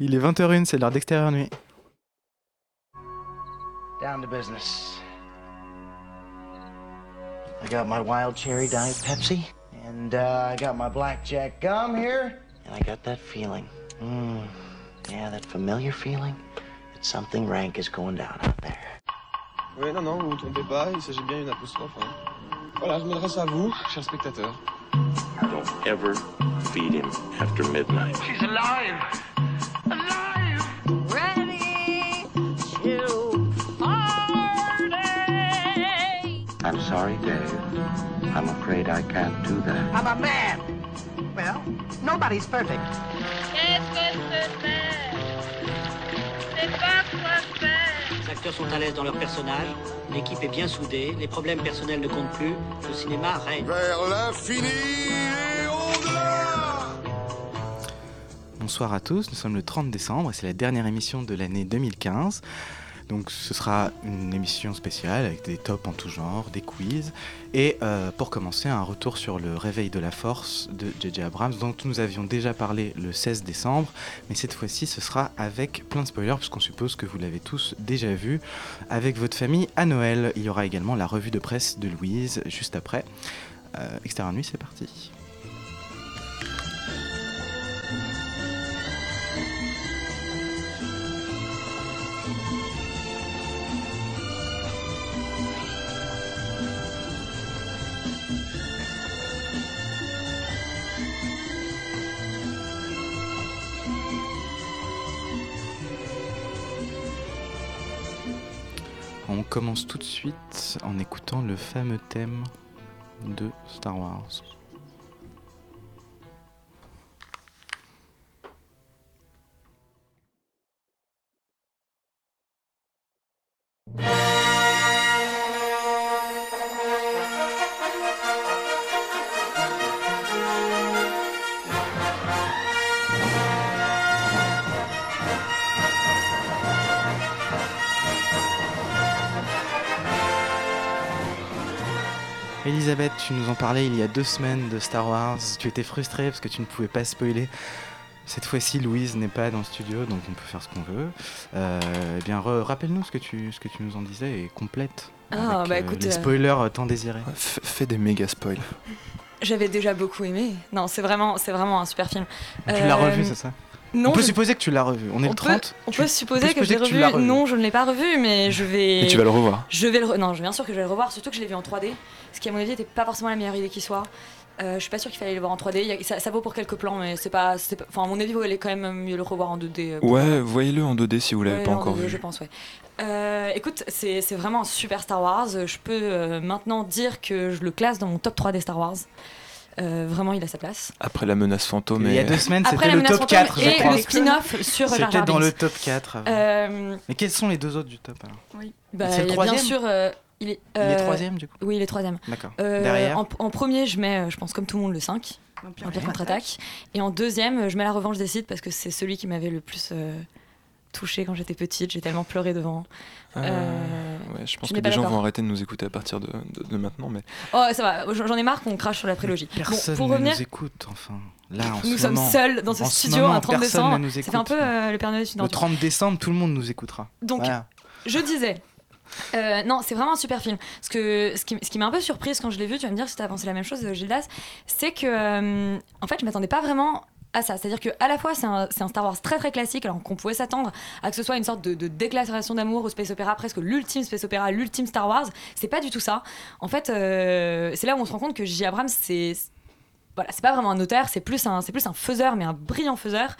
Il est 20h01, c'est l'heure d'extérieur nuit. Down to business. I got my wild cherry diet Pepsi, and uh, I got my blackjack gum here, and I got that feeling. Mm, yeah, that familiar feeling that something rank is going down out there. Oui, non, non, vous ne vous trompez pas, il s'agit bien d'une apostrophe. Hein. Voilà, je m'adresse à vous, chers spectateurs. Don't ever feed him after midnight. She's! Alive! Sorry, Dave. I'm afraid I can't do that. I'm a man? Well, nobody's perfect. Qu'est-ce que c'est C'est pas quoi faire. Les acteurs sont à l'aise dans leur personnage, l'équipe est bien soudée, les problèmes personnels ne comptent plus, le cinéma règne. Vers l'infini et au-delà Bonsoir à tous, nous sommes le 30 décembre et c'est la dernière émission de l'année 2015. Donc ce sera une émission spéciale avec des tops en tout genre, des quiz et euh, pour commencer un retour sur le réveil de la force de JJ Abrams dont nous avions déjà parlé le 16 décembre mais cette fois-ci ce sera avec plein de spoilers puisqu'on suppose que vous l'avez tous déjà vu avec votre famille à Noël. Il y aura également la revue de presse de Louise juste après. Euh, Nuit c'est parti. On commence tout de suite en écoutant le fameux thème de Star Wars. Parlais il y a deux semaines de Star Wars. Tu étais frustrée parce que tu ne pouvais pas spoiler. Cette fois-ci, Louise n'est pas dans le studio, donc on peut faire ce qu'on veut. Euh, eh bien, rappelle-nous ce que tu ce que tu nous en disais et complète. Ah, avec, bah euh, écoute, les euh, spoilers euh, tant désirés. F- Fais des méga spoils. J'avais déjà beaucoup aimé. Non, c'est vraiment, c'est vraiment un super film. Tu l'as revu, c'est ça? Non, On peut je- supposer que tu l'as revu. On est on le peut- 30. on Tu- peut supposer peut que je l'ai supposer que tu revu. l'as revu. Non, je ne l'ai pas revu, mais je vais. Et tu vas le revoir. Je vais le. re- Non, bien sûr que je vais le revoir, surtout que je l'ai vu en 3D, ce qui à mon avis n'était pas forcément la meilleure idée qui soit. Euh, je suis pas sûre qu'il fallait le voir en 3D. Il y a- ça, ça vaut pour quelques plans, mais c'est pas, Enfin, à mon avis, il valait quand même mieux le revoir en 2D. euh, pour- Ouais, voyez-le en 2D si vous l'avez Ouais, pas en encore 2D, vu. Je pense, ouais. Euh, écoute, c'est c'est vraiment un super Star Wars. Je peux euh, maintenant dire que je le classe dans mon top 3 des Star Wars. Euh, vraiment, il a sa place. Après la menace fantôme Il y a et deux semaines, c'était le top fantôme 4, je et crois. le spin-off sur Jar C'était dans le top 4. avant. Euh, Mais quels sont les deux autres du top alors? bah, C'est le troisième bien sûr. euh, il est, Il est euh, troisième du coup? Oui, il est troisième. D'accord. Euh, Derrière? en, en premier, je mets, je pense, comme tout le monde, le 5, Empire contre-attaque. Et en deuxième, je mets la revanche des Sith parce que c'est celui qui m'avait le plus euh, touché quand j'étais petite. J'ai tellement pleuré devant. Euh, Euh, ouais, je pense que des gens vont arrêter de nous écouter à partir de, de- de maintenant. Mais Oh, ça va, j'en ai marre qu'on crache sur la prélogie. Bon, Personne pour ne revenir, nous écoute, enfin. Là, en nous ce sommes moment. seuls dans ce studio moment, un 30 personne décembre. ne nous Ça fait un peu euh, le Père Noël une Le 30 décembre, tout le monde nous écoutera. Donc, Voilà. Je disais. euh, non, c'est vraiment un super film. Ce, que, ce qui, ce qui m'a un peu surprise quand je l'ai vu, tu vas me dire si tu as pensé la même chose, Gildas, c'est que, euh, en fait, je m'attendais pas vraiment à ça. C'est-à-dire que à la fois, c'est un, Star Wars très très classique, alors qu'on pouvait s'attendre à que ce soit une sorte de, de déclaration d'amour au space opéra, presque l'ultime space opéra, l'ultime Star Wars. C'est pas du tout ça. En fait, euh, c'est là où on se rend compte que J. Abrams, c'est voilà, c'est pas vraiment un auteur, c'est plus un, c'est plus un faiseur, mais un brillant faiseur,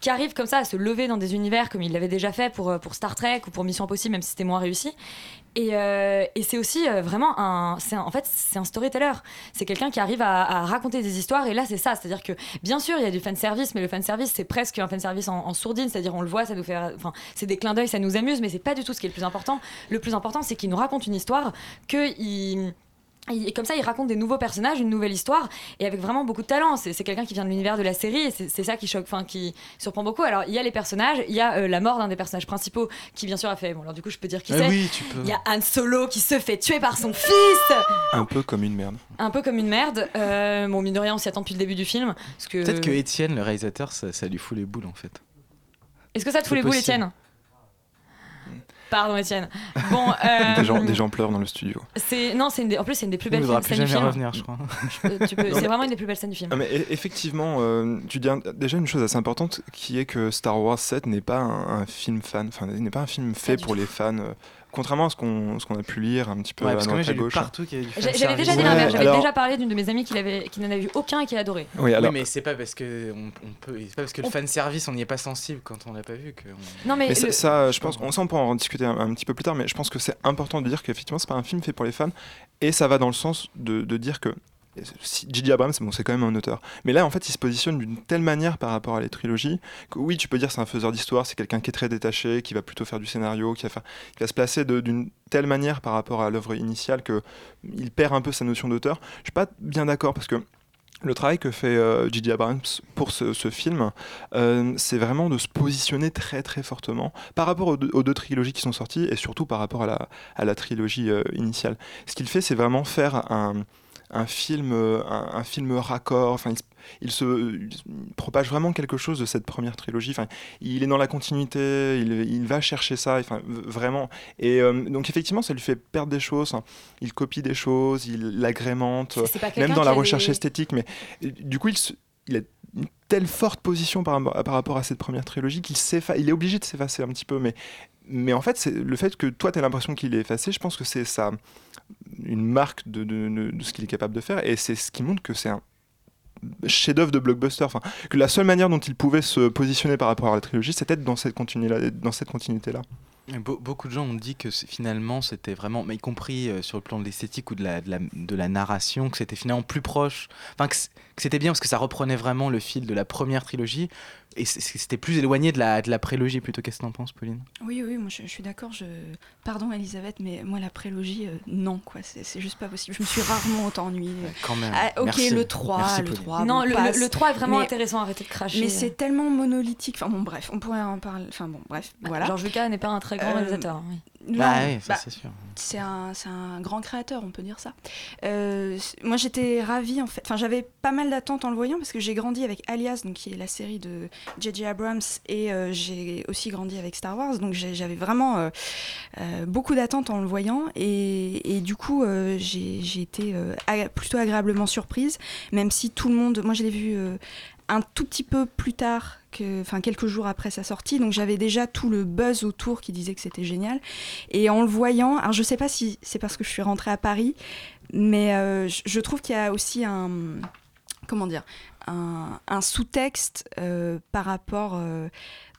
qui arrive comme ça à se lever dans des univers comme il l'avait déjà fait pour, euh, pour Star Trek ou pour Mission Impossible, même si c'était moins réussi. Et, euh, et c'est aussi euh, vraiment un, en fait, c'est un storyteller. C'est quelqu'un qui arrive à, raconter des histoires. Et là, c'est ça, c'est-à-dire que bien sûr, il y a du fan service, mais le fan service, c'est presque un fan service en, sourdine, c'est-à-dire on le voit, ça nous fait, enfin, c'est des clins d'œil, ça nous amuse, mais c'est pas du tout ce qui est le plus important. Le plus important, c'est qu'il nous raconte une histoire que il et comme ça, il raconte des nouveaux personnages, une nouvelle histoire, et avec vraiment beaucoup de talent. C'est quelqu'un qui vient de l'univers de la série, et c'est ça qui choque, enfin qui surprend beaucoup. Alors, il y a les personnages, il y a euh, la mort d'un des personnages principaux, qui bien sûr a fait. Bon, alors du coup, je peux dire qui Eh c'est. oui, tu peux. Il y a Han Solo qui se fait tuer par son fils, un peu comme une merde. un peu comme une merde. Euh, bon, mine de rien, on s'y attend depuis le début du film, parce que. Peut-être que Étienne, le réalisateur, ça, ça lui fout les boules en fait. Est-ce que ça te fout les boules. Étienne? Pardon, Étienne. Bon, euh, Des, gens, des gens pleurent dans le studio. C'est non, c'est une des- en plus c'est une des plus Il belles ne voudra scènes plus du jamais film. revenir, je crois. Euh, tu peux- Non, c'est vraiment une des plus belles scènes du film. Ah, mais e- effectivement, euh, tu dis un- déjà une chose assez importante qui est que Star Wars 7 n'est pas un, un film fan, enfin n'est pas un film fait du pour tout. les fans. euh, contrairement à ce qu'on ce qu'on a pu lire un petit peu Ouais, à parce que moi droite à gauche. partout qu'il y avait du J'ai- fan J'avais déjà dit service. l'inverse. Ouais, J'avais alors- déjà parlé d'une de mes amies qui, l'avait- qui n'en a vu aucun et qui a adoré. Oui, alors, Oui, mais c'est pas parce que on, on peut, c'est pas parce que le On- fan service on n'y est pas sensible quand on l'a pas vu que. on- Non mais, Mais ça, le- ça, je pense, on, ça, on pourra en discuter un, un petit peu plus tard, mais je pense que c'est important de dire qu'effectivement, c'est pas un film fait pour les fans, et ça va dans le sens de, de dire que J.J. Abrams, bon, c'est quand même un auteur, mais là, en fait, il se positionne d'une telle manière par rapport à les trilogies que oui, tu peux dire c'est un faiseur d'histoire, c'est quelqu'un qui est très détaché, qui va plutôt faire du scénario, qui va, se placer d'une telle manière par rapport à l'œuvre initiale que il perd un peu sa notion d'auteur. Je suis pas bien d'accord parce que le travail que fait euh, J.J. Abrams pour ce, film, euh, c'est vraiment de se positionner très très fortement par rapport aux deux, aux deux trilogies qui sont sorties et surtout par rapport à la, à la trilogie euh, initiale. Ce qu'il fait, c'est vraiment faire un, un film, euh, un, un film raccord. Enfin, il, il se il propage vraiment quelque chose de cette première trilogie. Enfin, il est dans la continuité, il, il va chercher ça. Enfin, vraiment. Et euh, donc effectivement, ça lui fait perdre des choses. hein. Il copie des choses, il l'agrémente même dans la des- recherche esthétique. Mais euh, du coup, il, se- il a une telle forte position par, rapport- par rapport à cette première trilogie qu'il il est obligé de s'effacer un petit peu. Mais, mais en fait, le fait que toi, tu as l'impression qu'il est effacé, je pense que c'est ça une marque de, de- de- ce qu'il est capable de faire. Et c'est ce qui montre que c'est un chef-d'œuvre de blockbuster. Enfin, que la seule manière dont il pouvait se positionner par rapport à la trilogie, c'était dans cette continuité-là. Beau- beaucoup de gens ont dit que finalement c'était vraiment, mais y compris euh, sur le plan de l'esthétique ou de la, de, la, de la narration, que c'était finalement plus proche. Enfin, que c'était bien parce que ça reprenait vraiment le fil de la première trilogie et c'était plus éloigné de la, de la prélogie plutôt. Qu'est-ce que t'en penses, Pauline? Oui, oui, moi je, je suis d'accord. Je... Pardon, Elisabeth, mais moi la prélogie, euh, non, quoi. C'est juste pas possible. Je me suis rarement autant ennuyée. Quand même. Ah, ok, Merci. le 3, Merci, le Pauline. 3. non, bon, le, passe. le, le 3 est vraiment Mais- intéressant, arrêtez de cracher. Mais c'est tellement monolithique. Enfin bon, bref, on pourrait en parler. Enfin bon, bref, voilà. Georges Lucas n'est pas un très grand Euh, réalisateur. oui. Non, Bah ouais, ça bah, c'est sûr. c'est un, c'est un grand créateur, on peut dire ça. Euh, moi, j'étais ravie, en fait. Enfin, j'avais pas mal d'attentes en le voyant parce que j'ai grandi avec Alias, donc qui est la série de J.J. Abrams, et euh, j'ai aussi grandi avec Star Wars. Donc, j'avais vraiment euh, beaucoup d'attentes en le voyant. Et, et du coup, j'ai j'ai été plutôt agréablement surprise, même si tout le monde. Moi, je l'ai vu. Un tout petit peu plus tard, que, enfin quelques jours après sa sortie, donc j'avais déjà tout le buzz autour qui disait que c'était génial. Et en le voyant, alors je sais pas si c'est parce que je suis rentrée à Paris, mais euh, je, trouve qu'il y a aussi un, comment dire, un, un sous-texte euh, par rapport. euh,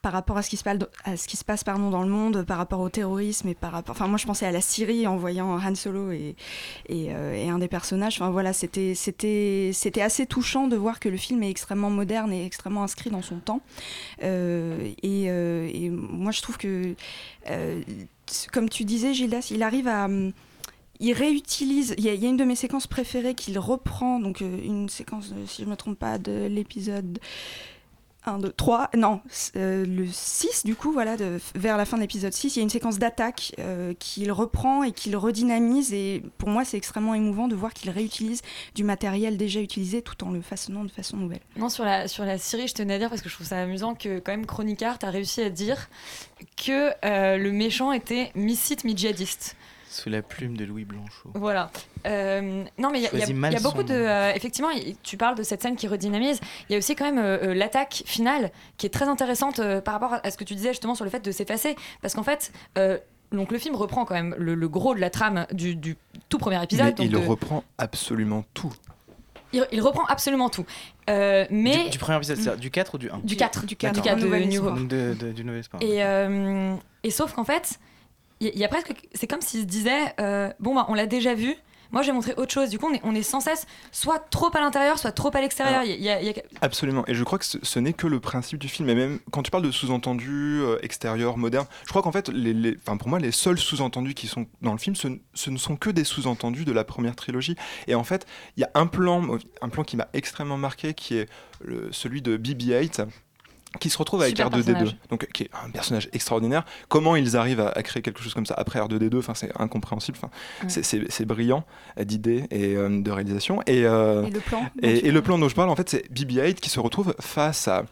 par rapport à ce qui se passe, dans le monde, par rapport au terrorisme et par rapport. Enfin, moi, je pensais à la Syrie en voyant Han Solo et, et, euh, un des personnages. Enfin, voilà, c'était assez touchant de voir que le film est extrêmement moderne et extrêmement inscrit dans son temps. Euh, et, euh, et moi, je trouve que, comme tu disais, Gildas, il arrive à hum, il réutilise. Il y, a, une de mes séquences préférées qu'il reprend, donc une séquence, si je ne me trompe pas, de l'épisode 1, 2, 3, non, euh, le 6 du coup, voilà, vers la fin de l'épisode 6, il y a une séquence d'attaque euh, qu'il reprend et qu'il redynamise. Et pour moi, c'est extrêmement émouvant de voir qu'il réutilise du matériel déjà utilisé tout en le façonnant de façon nouvelle. Non, sur la, sur la Syrie, je tenais à dire parce que je trouve ça amusant que, quand même, Chronicar, t'as réussi à dire que euh, le méchant était mi-site, mi-djihadiste. Sous la plume de Louis Blanchot. Voilà. Euh, non, mais il y, y a- Choisis il mal y a beaucoup de. euh, effectivement, tu parles de cette scène qui redynamise. Il y a aussi quand même euh, l'attaque finale qui est très intéressante euh, par rapport à, ce que tu disais justement sur le fait de s'effacer. Parce qu'en fait. euh, donc le film reprend quand même le, le gros de la trame du, du tout premier épisode. Mais donc il de- reprend absolument tout. il, il reprend absolument tout. Euh, mais Du, du premier épisode, c'est-à-dire du 4 ou du 1 du 4, Du du 4, 4, de New de, de- du Nouvel Espoir. Et, euh, et sauf qu'en fait, il y, y a presque. C'est comme s'il se disait euh, bon, bah, on l'a déjà vu. Moi, j'ai montré autre chose. Du coup, on est, on est sans cesse soit trop à l'intérieur, soit trop à l'extérieur. Il y a- il y a- Absolument. Et je crois que ce, ce n'est que le principe du film. Et même quand tu parles de sous-entendus euh, extérieurs, modernes, je crois qu'en fait, les, les- pour moi, les seuls sous-entendus qui sont dans le film, ce, ne sont que des sous-entendus de la première trilogie. Et en fait, il y a un plan, un plan qui m'a extrêmement marqué, qui est le- celui de BB-8 qui se retrouve avec Super R2D2, personnage. donc qui est un personnage extraordinaire. Comment ils arrivent à, à créer quelque chose comme ça après R2D2, enfin c'est incompréhensible. Enfin, Ouais. c'est- brillant d'idées et euh, de réalisation. Et, euh, Et le plan dont et, tu et le parles plan dont je parle, en fait, c'est BB-8 qui se retrouve face à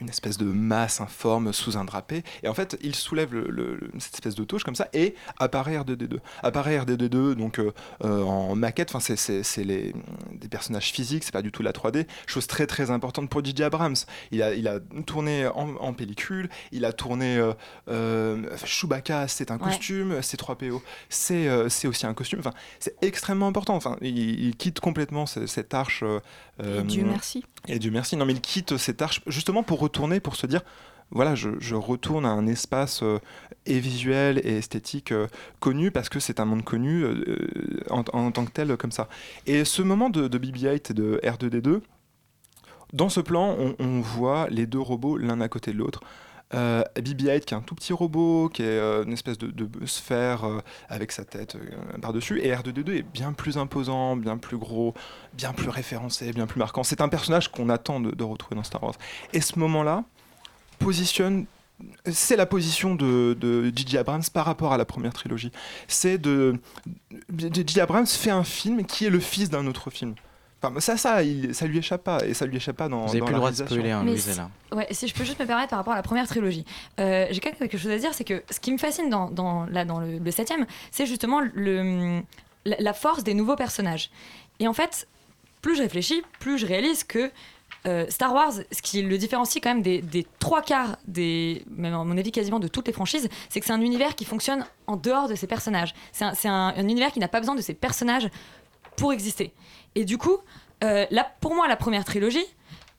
une espèce de masse informe sous un drapé. Et en fait, il soulève le- le- le- cette espèce de touche comme ça et apparaît R2D2. Apparaît R2D2 donc euh, euh, en maquette. Enfin, c'est- les des personnages physiques, c'est pas du tout la 3D. Chose très très importante pour J.J. Abrams. Il a, il a tourné en, en pellicule. Il a tourné euh, euh, Chewbacca, c'est un Ouais. costume. C3PO, c'est euh, c'est aussi un costume. Enfin, c'est extrêmement important. Enfin, il, il quitte complètement ce- cette arche. Et Dieu merci. et Dieu merci. Non, mais il quitte cette arche justement pour retourner, pour se dire voilà, je, retourne à un espace euh, et visuel et esthétique euh, connu parce que c'est un monde connu euh, en, en tant que tel, comme ça. Et ce moment de, de BB-8 et de R2D2, dans ce plan, on, on voit les deux robots l'un à côté de l'autre. Euh, BB-8 qui est un tout petit robot, qui est euh, une espèce de, de sphère euh, avec sa tête euh, par-dessus, et R2D2 est bien plus imposant, bien plus gros, bien plus référencé, bien plus marquant. C'est un personnage qu'on attend de, retrouver dans Star Wars. Et ce moment-là positionne. C'est la position de, de J.J. Abrams par rapport à la première trilogie. C'est de. J.J. Abrams fait un film qui est le fils d'un autre film. Enfin, ça, ça, il, ça lui échappe pas, et ça lui échappe pas dans. Vous avez dans plus le droit de spoiler, hein, Louise, si- là. Ouais, si je peux juste me permettre par rapport à la première trilogie. Euh, J'ai quand même quelque chose à dire, c'est que ce qui me fascine dans, dans, là, dans le, le septième, c'est justement le, la, la force des nouveaux personnages. Et en fait, plus je réfléchis, plus je réalise que euh, Star Wars, ce qui le différencie quand même des, des trois quarts, des, même à mon avis quasiment de toutes les franchises, c'est que c'est un univers qui fonctionne en dehors de ses personnages. C'est un, c'est un- un univers qui n'a pas besoin de ses personnages pour exister. Et du coup, euh, là, pour moi, la première trilogie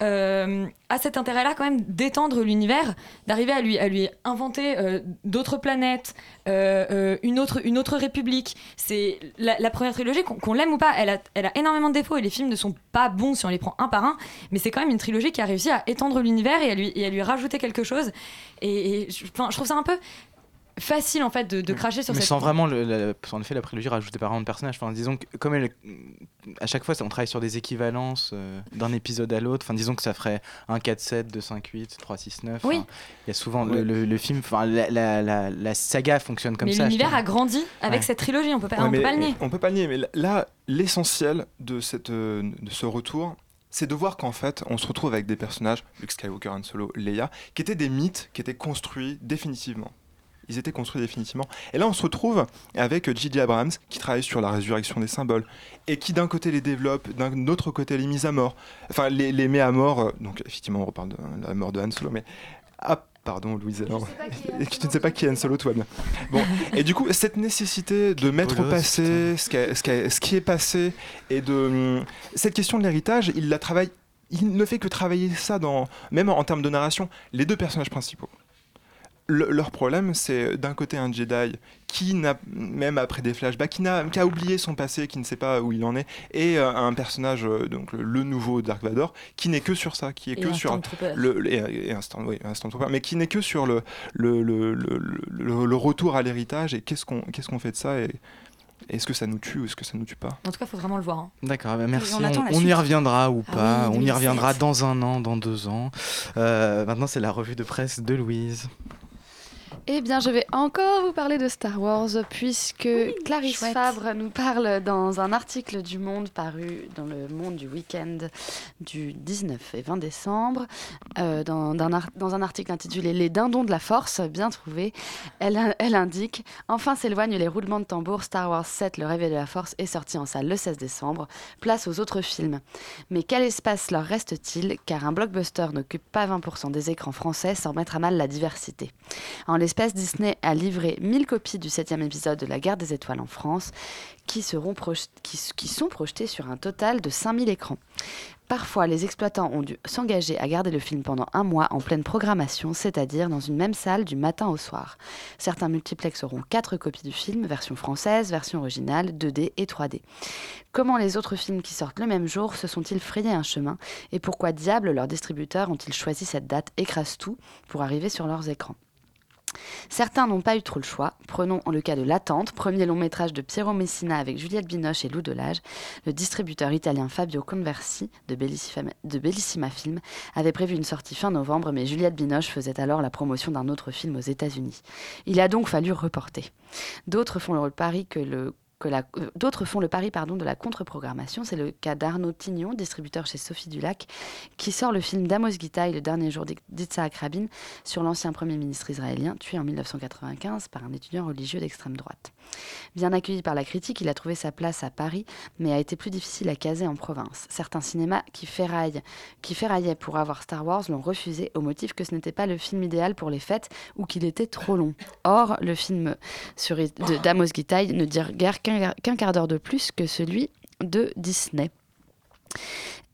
euh, a cet intérêt-là quand même d'étendre l'univers, d'arriver à lui, à lui inventer euh, d'autres planètes, euh, une, autre, une autre république. C'est la, première trilogie, qu'on l'aime ou pas, elle a, elle a énormément de défauts et les films ne sont pas bons si on les prend un par un, mais c'est quand même une trilogie qui a réussi à étendre l'univers et, à lui- à lui rajouter quelque chose. Et, et je trouve ça un peu facile en fait de, de cracher sur Mais cette sans vraiment, le, la- en effet, la prélogie rajouter par an de personnages. Enfin, disons que comme elle, à chaque fois, on travaille sur des équivalences euh, d'un épisode à l'autre. Enfin, disons que ça ferait un 4-7, 2-5-8, 3-6-9. Oui. Enfin, Il y a souvent Ouais. le, le- le film, enfin, la, la- la- la saga fonctionne comme mais ça. l'univers a grandi avec Ouais. cette trilogie, on peut pas, Ouais, on peut pas le nier. On peut pas le nier, mais là, l'essentiel de, cette, euh, de ce retour, c'est de voir qu'en fait, on se retrouve avec des personnages, Luke Skywalker, Han Solo, Leia, qui étaient des mythes, qui étaient construits définitivement. Ils étaient construits définitivement. Et là, on se retrouve avec J.J. Abrams, qui travaille sur la résurrection des symboles, et qui d'un côté les développe, d'un autre côté les mise à mort. Enfin, les, les met à mort. euh, donc, effectivement, on reparle de la mort de Han Solo, mais. Ah, pardon, Louise, alors. Tu ne sais pas qui est Han Solo, va bien. Bon, et du coup, cette nécessité de mettre au passé ce qui, a- ce qui a- ce qui est passé et de hum, cette question de l'héritage, il la travaille. Il ne fait que travailler ça dans, même en termes de narration, les deux personnages principaux. Le- leur problème, c'est d'un côté un Jedi qui n'a, même après des flashbacks, qui, n'a, qui a oublié son passé, qui ne sait pas où il en est, et euh, un personnage, euh, donc le, le nouveau Dark Vador, qui n'est que sur ça, qui est Et que un sur le, le- et, et un stand, oui, mais qui n'est que sur le, le, le, le, le- le retour à l'héritage et qu'est-ce qu'on qu'est-ce qu'on fait de ça et est-ce que ça nous tue ou est-ce que ça nous tue pas? En tout cas, il faut vraiment le voir. hein. D'accord, bah merci. on On, y reviendra ou Ah pas. oui, on y 2007. reviendra dans un an, dans deux ans. Euh, maintenant, c'est la revue de presse de Louise. Eh bien, je vais encore vous parler de Star Wars puisque Clarisse chouette. Fabre nous parle dans un article du Monde paru dans le Monde du week-end du 19 et 20 décembre, euh, dans, ar- dans un article intitulé Les dindons de la force, bien trouvé. Elle, elle indique Enfin s'éloignent les roulements de tambour. Star Wars 7, Le réveil de la force, est sorti en salle le 16 décembre. Place aux autres films. Mais quel espace leur reste-t-il? Car un blockbuster n'occupe pas 20% des écrans français sans mettre à mal la diversité. En l'espèce, Disney a livré 1000 copies du septième épisode de La Guerre des Étoiles en France, qui, sont projetées sur un total de 5000 écrans. Parfois, les exploitants ont dû s'engager à garder le film pendant un mois en pleine programmation, c'est-à-dire dans une même salle du matin au soir. Certains multiplex auront 4 copies du film, version française, version originale, 2D et 3D. Comment les autres films qui sortent le même jour se sont-ils frayés un chemin et pourquoi diable leurs distributeurs ont-ils choisi cette date écrase tout pour arriver sur leurs écrans Certains n'ont pas eu trop le choix. Prenons le cas de L'Attente, premier long métrage de Piero Messina avec Juliette Binoche et Lou Delage. Le distributeur italien Fabio Conversi de Bellissima, Film avait prévu une sortie fin novembre, mais Juliette Binoche faisait alors la promotion d'un autre film aux États-Unis. Il a donc fallu reporter. D'autres font le pari que le d'autres font le pari pardon, de la contre-programmation. C'est le cas d'Arnaud Tignon, distributeur chez Sophie Dulac, qui sort le film d'Amos Gitaï, le dernier jour d'I- d'Itzhak Rabin, sur l'ancien Premier ministre israélien, tué en 1995 par un étudiant religieux d'extrême droite. Bien accueilli par la critique, il a trouvé sa place à Paris, mais a été plus difficile à caser en province. Certains cinémas qui, ferraillent, ferraillaient pour avoir Star Wars l'ont refusé au motif que ce n'était pas le film idéal pour les fêtes ou qu'il était trop long. Or, le film d'Amos Gitaï ne dure guère qu'un quart d'heure de plus que celui de Disney.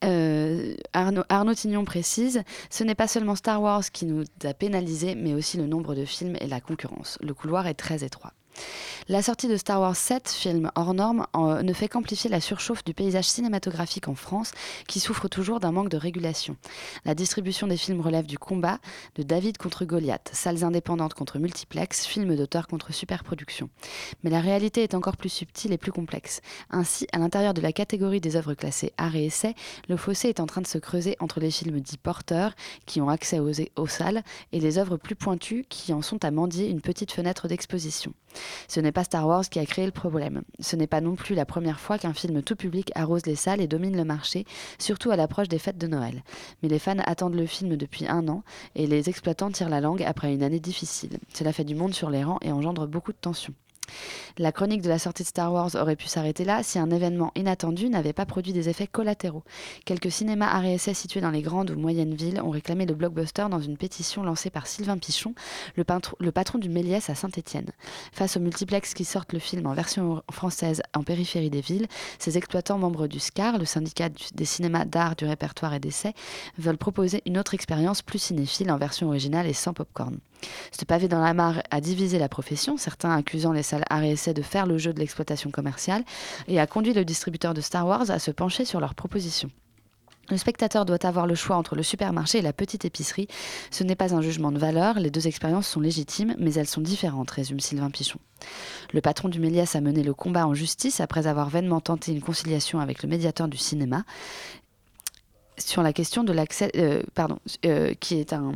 Euh, Arnaud, Arnaud Tignon précise, ce n'est pas seulement Star Wars qui nous a pénalisés, mais aussi le nombre de films et la concurrence. Le couloir est très étroit. La sortie de Star Wars 7, film hors norme, en- ne fait qu'amplifier la surchauffe du paysage cinématographique en France, qui souffre toujours d'un manque de régulation. La distribution des films relève du combat de David contre Goliath, salles indépendantes contre multiplex, films d'auteur contre superproduction. Mais la réalité est encore plus subtile et plus complexe. Ainsi, à l'intérieur de la catégorie des œuvres classées art et essai, le fossé est en train de se creuser entre les films dits porteurs, qui ont accès aux, aux salles, et les œuvres plus pointues, qui en sont à mendier une petite fenêtre d'exposition. Ce n'est pas Star Wars qui a créé le problème. Ce n'est pas non plus la première fois qu'un film tout public arrose les salles et domine le marché, surtout à l'approche des fêtes de Noël. Mais les fans attendent le film depuis un an et les exploitants tirent la langue après une année difficile. Cela fait du monde sur les rangs et engendre beaucoup de tensions. La chronique de la sortie de Star Wars aurait pu s'arrêter là si un événement inattendu n'avait pas produit des effets collatéraux. Quelques cinémas essai situés dans les grandes ou moyennes villes ont réclamé le blockbuster dans une pétition lancée par Sylvain Pichon, le, patron du Méliès à Saint-Étienne. Face aux multiplex qui sortent le film en version française en périphérie des villes, ces exploitants membres du SCAR, le syndicat des cinémas d'art, du répertoire et d'essai, veulent proposer une autre expérience plus cinéphile en version originale et sans popcorn. Ce pavé dans la mare a divisé la profession, certains accusant les et essai de faire le jeu de l'exploitation commerciale, et a conduit le distributeur de Star Wars à se pencher sur leurs propositions. Le spectateur doit avoir le choix entre le supermarché et la petite épicerie. Ce n'est pas un jugement de valeur, les deux expériences sont légitimes, mais elles sont différentes, résume Sylvain Pichon. Le patron du Méliès a mené le combat en justice après avoir vainement tenté une conciliation avec le médiateur du cinéma sur la question de l'accès, euh, pardon, euh, qui est un,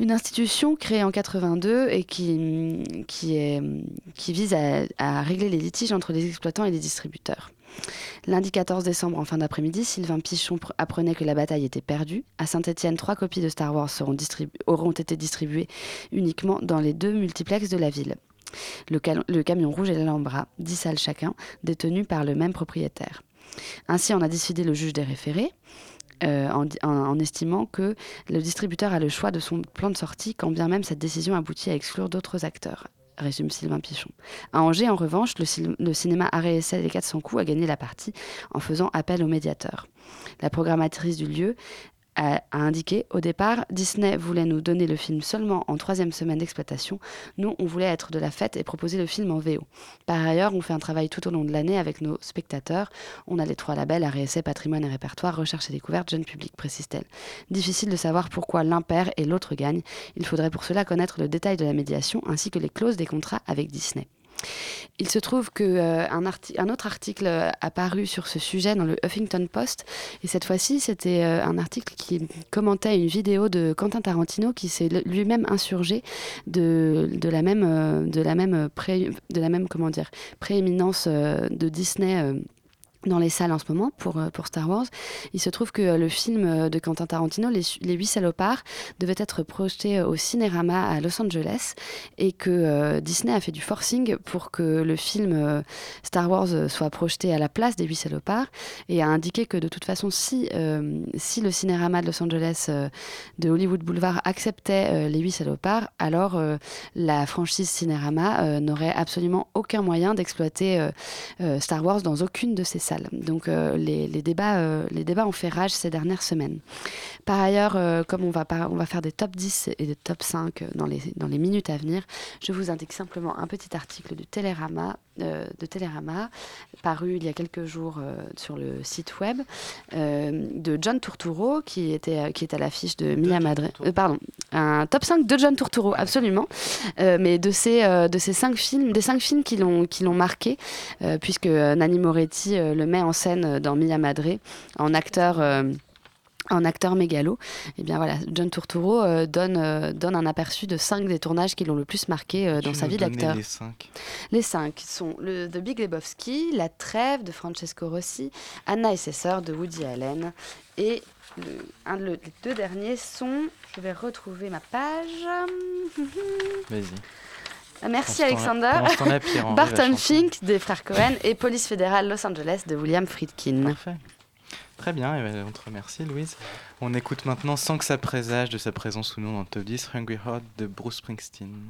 une institution créée en 82 et qui, est, qui vise à, régler les litiges entre les exploitants et les distributeurs. Lundi 14 décembre, en fin d'après-midi, Sylvain Pichon pr- apprenait que la bataille était perdue. À Saint-Étienne, trois copies de Star Wars auront été distribuées uniquement dans les deux multiplex de la ville. Le, camion rouge et l'Alhambra, 10 salles chacun, détenus par le même propriétaire. Ainsi en a décidé le juge des référés, euh, en, estimant que le distributeur a le choix de son plan de sortie, quand bien même cette décision aboutit à exclure d'autres acteurs, résume Sylvain Pichon. À Angers, en revanche, le, cinéma Arrêt Essai des 400 coups a gagné la partie en faisant appel au médiateur. La programmatrice du lieu a, indiqué au départ, Disney voulait nous donner le film seulement en troisième semaine d'exploitation. Nous, on voulait être de la fête et proposer le film en VO. Par ailleurs, on fait un travail tout au long de l'année avec nos spectateurs. On a les trois labels, Essai, Patrimoine et Répertoire, Recherche et Découverte, Jeune Public, précise-t-elle. Difficile de savoir pourquoi l'un perd et l'autre gagne. Il faudrait pour cela connaître le détail de la médiation ainsi que les clauses des contrats avec Disney. Il se trouve qu'un un autre article euh, a paru sur ce sujet dans le Huffington Post, et cette fois-ci, c'était euh, un article qui commentait une vidéo de Quentin Tarantino qui s'est lui-même insurgé de, la même, euh, de la même, comment dire, prééminence euh, de Disney. Dans les salles en ce moment pour, euh, Star Wars. Il se trouve que euh, le film euh, de Quentin Tarantino, Les, Huit Salopards, devait être projeté au Cinérama à Los Angeles et que Disney a fait du forcing pour que le film Star Wars soit projeté à la place des Huit Salopards et a indiqué que de toute façon, si, si le Cinérama de Los Angeles de Hollywood Boulevard acceptait Les Huit Salopards, alors la franchise Cinérama n'aurait absolument aucun moyen d'exploiter Star Wars dans aucune de ses salles. Donc euh, les, les débats, euh, les débats ont fait rage ces dernières semaines. Par ailleurs, euh, comme on va, par- on va faire des top 10 et des top 5 dans les, dans les minutes à venir, je vous indique simplement un petit article du Télérama, euh, de Télérama paru il y a quelques jours euh, sur le site web euh, de John Turturro qui était qui est à l'affiche de Mia Madre. pardon, un top 5 de John Turturro, absolument. Mais de ces de ces cinq films, des cinq films qui l'ont marqué, puisque Nanni Moretti euh, le met en scène dans Mia Madre en acteur. euh, en acteur mégalo. Et bien voilà, John Turturro euh, donne, euh, donne un aperçu de cinq des tournages qui l'ont le plus marqué euh, dans Tu sa vie d'acteur. Les cinq. Les cinq sont le The Big Lebowski, La Trêve de Francesco Rossi, Anna et ses sœurs de Woody Allen. Et le, un, le- les deux derniers sont, je vais retrouver ma page. Vas-y. Ah, Merci Alexander. Barton. Fink des frères Cohen et Police fédérale Los Angeles de William Friedkin. Parfait. Très bien, et ben, on te remercie Louise. On écoute maintenant sans que ça présage de sa présence ou non dans le top 10, Hungry Heart de Bruce Springsteen.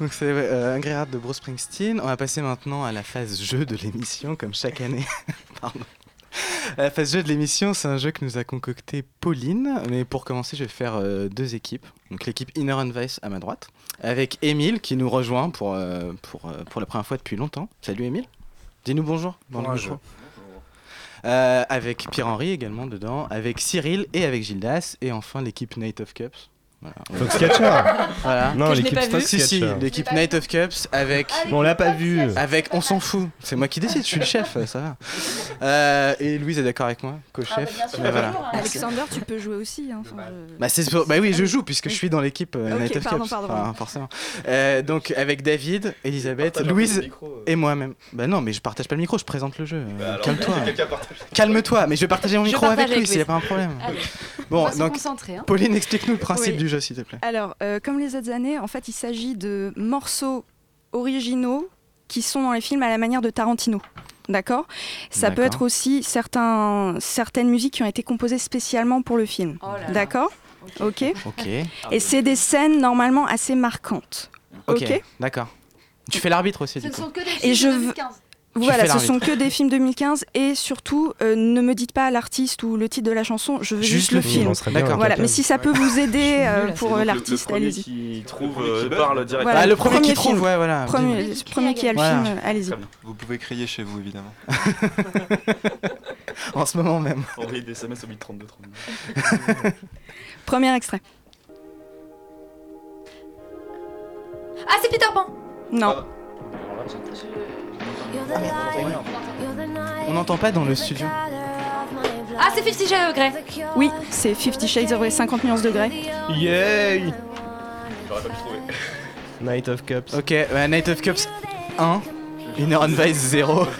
Donc c'est euh, Heart de Bruce Springsteen. On va passer maintenant à la phase jeu de l'émission, comme chaque année. Pardon. La phase jeu de l'émission, c'est un jeu que nous a concocté Pauline. Mais pour commencer, je vais faire euh, deux équipes. Donc l'équipe Inner and Vice à ma droite, avec Émile qui nous rejoint pour, euh, pour, euh, pour la première fois depuis longtemps. Salut Émile. Dis-nous bonjour. dans le Bonjour. micro. Euh, avec Pierre-Henri également dedans, avec Cyril et avec Gildas, et enfin l'équipe Night of Cups. Voilà. Foxcatcher. Voilà. Non, l'équipe. Si, si, Foxcatcher. l'équipe Night of Cups avec. On l'a pas vu. Avec, on s'en fout. C'est moi qui décide, je suis le chef, ça va. Euh, et Louise est d'accord avec moi, co-chef. Mais voilà. Alexander, tu peux jouer aussi. hein, je- Bah, pour- bah oui, je joue puisque je suis dans l'équipe euh, Night of pardon, Cups. pardon, Enfin, pardon. forcément. Euh, donc avec David, Elisabeth, peu Louise micro, euh. et moi-même. Bah non, mais je partage pas le micro, je présente le jeu. Bah Calme-toi. Calme-toi, mais je vais partager mon micro avec lui s'il n'y a pas un problème. Bon, On va se donc concentrer, hein. Pauline, explique-nous le principe du jeu, s'il te plaît. Alors, euh, comme les autres années, en fait, il s'agit de morceaux originaux qui sont dans les films à la manière de Tarantino. D'accord? Ça peut D'accord. être aussi certains, certaines musiques qui ont été composées spécialement pour le film. là. D'accord? Ok. Ok. Et c'est des scènes normalement assez marquantes. Ok, Ok? d'accord. Tu fais l'arbitre aussi, du Ce coup. sont que des Et films je de veux- 2015. Voilà, ce sont que des films 2015 et surtout, euh, ne me dites pas l'artiste ou le titre de la chanson, je veux juste, Juste le film. Voilà, mais si ça peut vous aider euh, pour euh, Le- l'artiste, allez-y. qui trouve euh, parle directement. Voilà, Ah, le premier qui trouve, ouais, voilà. Premier, qui premier qui a le Voilà. film, allez-y. Vous pouvez crier chez vous, évidemment. En ce moment même. Envoyez des SMS au 832 32. Premier extrait. Ah, c'est Peter Pan Non. On n'entend pas dans le studio. Ah, c'est Fifty Shades of Grey Oui, c'est Fifty Shades of Grey, 50 nuances de Grey. Yay J'aurais pas pu trouver. Night of Cups. Ok, bah, Night of Cups 1, Inner Vice 0.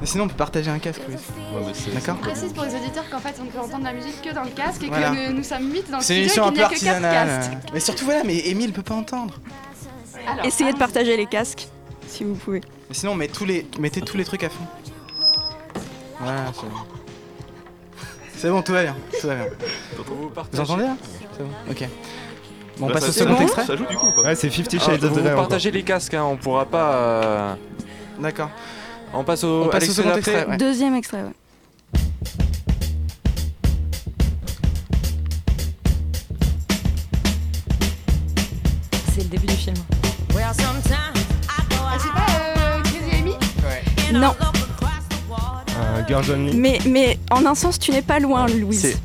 Mais sinon, on peut partager un casque, oui. D'accord Je précise pour les auditeurs qu'en fait on peut entendre la musique que dans le casque et Voilà. que nous, nous sommes 8 dans le C'est une studio émission un peu n'y a que 4 artisanale. Mais surtout, voilà, mais Emile peut pas entendre. Alors, Essayez de partager les casques, si vous pouvez. Mais sinon, met tous les... mettez tous les trucs à fond. Voilà, c'est bon. C'est bon, tout va bien. Tout va bien. Vous entendez là C'est bon, ok. Bon, on Là, passe ça- au second extrait Ça joue du coup ou pas Ouais, c'est Fifty Ah, Shades of vous Grey. encore. partagez les casques, hein, on pourra pas. euh, D'accord. On passe au, On à passe au l'extrait second extrait, ouais. Deuxième extrait, ouais. Girls Only. mais, mais en un sens, tu n'es pas loin, Louise.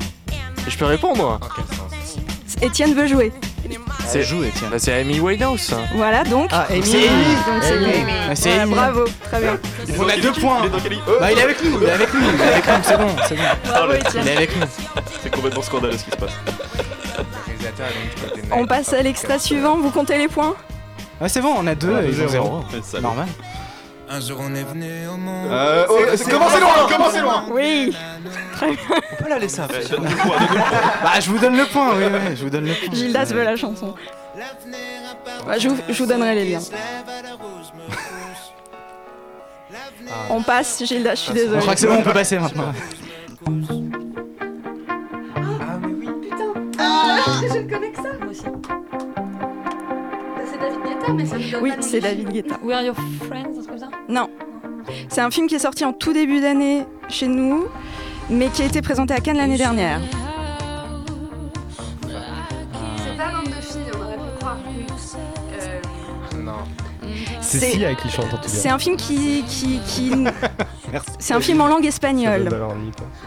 Je peux répondre Étienne veut jouer. C'est joue, Étienne. Bah, c'est Amy Winehouse. Voilà, donc. Ah, Amy. C'est Amy. Donc c'est Amy. Amy. Ah, c'est Voilà, Amy. bravo, très bien. On a deux points. Il est Bah, il est avec nous, il est avec nous, il est avec nous, c'est bon, c'est bon. Bravo, Il est avec nous. C'est complètement scandaleux ce qui se passe. On passe à l'extrait suivant, vous comptez les points? Ouais, c'est bon, on a deux, Ouais, et ils ont zéro. zéro. Normal. Un jour on est venu au monde. Euh, oh, c'est- commencez loin, commencez loin Oui On peut la laisser un peu. Bah, je vous donne le point, oui, oui, je vous donne le point. Gildas veut la chanson. Bah, je, vous, je vous donnerai les liens. On passe, Gildas, je suis Je désolée. crois que c'est bon, on peut passer maintenant. Ah, je ne connais que ça Moi aussi. C'est David Guetta, mais ça me donne Oui, c'est David. Guetta. Where are your friends, un truc comme ça Non. C'est un film qui est sorti en tout début d'année chez nous, mais qui a été présenté à Cannes l'année dernière. C'est pas bande de filles, on aurait pu croire. Euh, C'est C'est- si avec qui chante en tout cas. C'est un film qui. qui, qui... Merci. C'est un film en langue espagnole.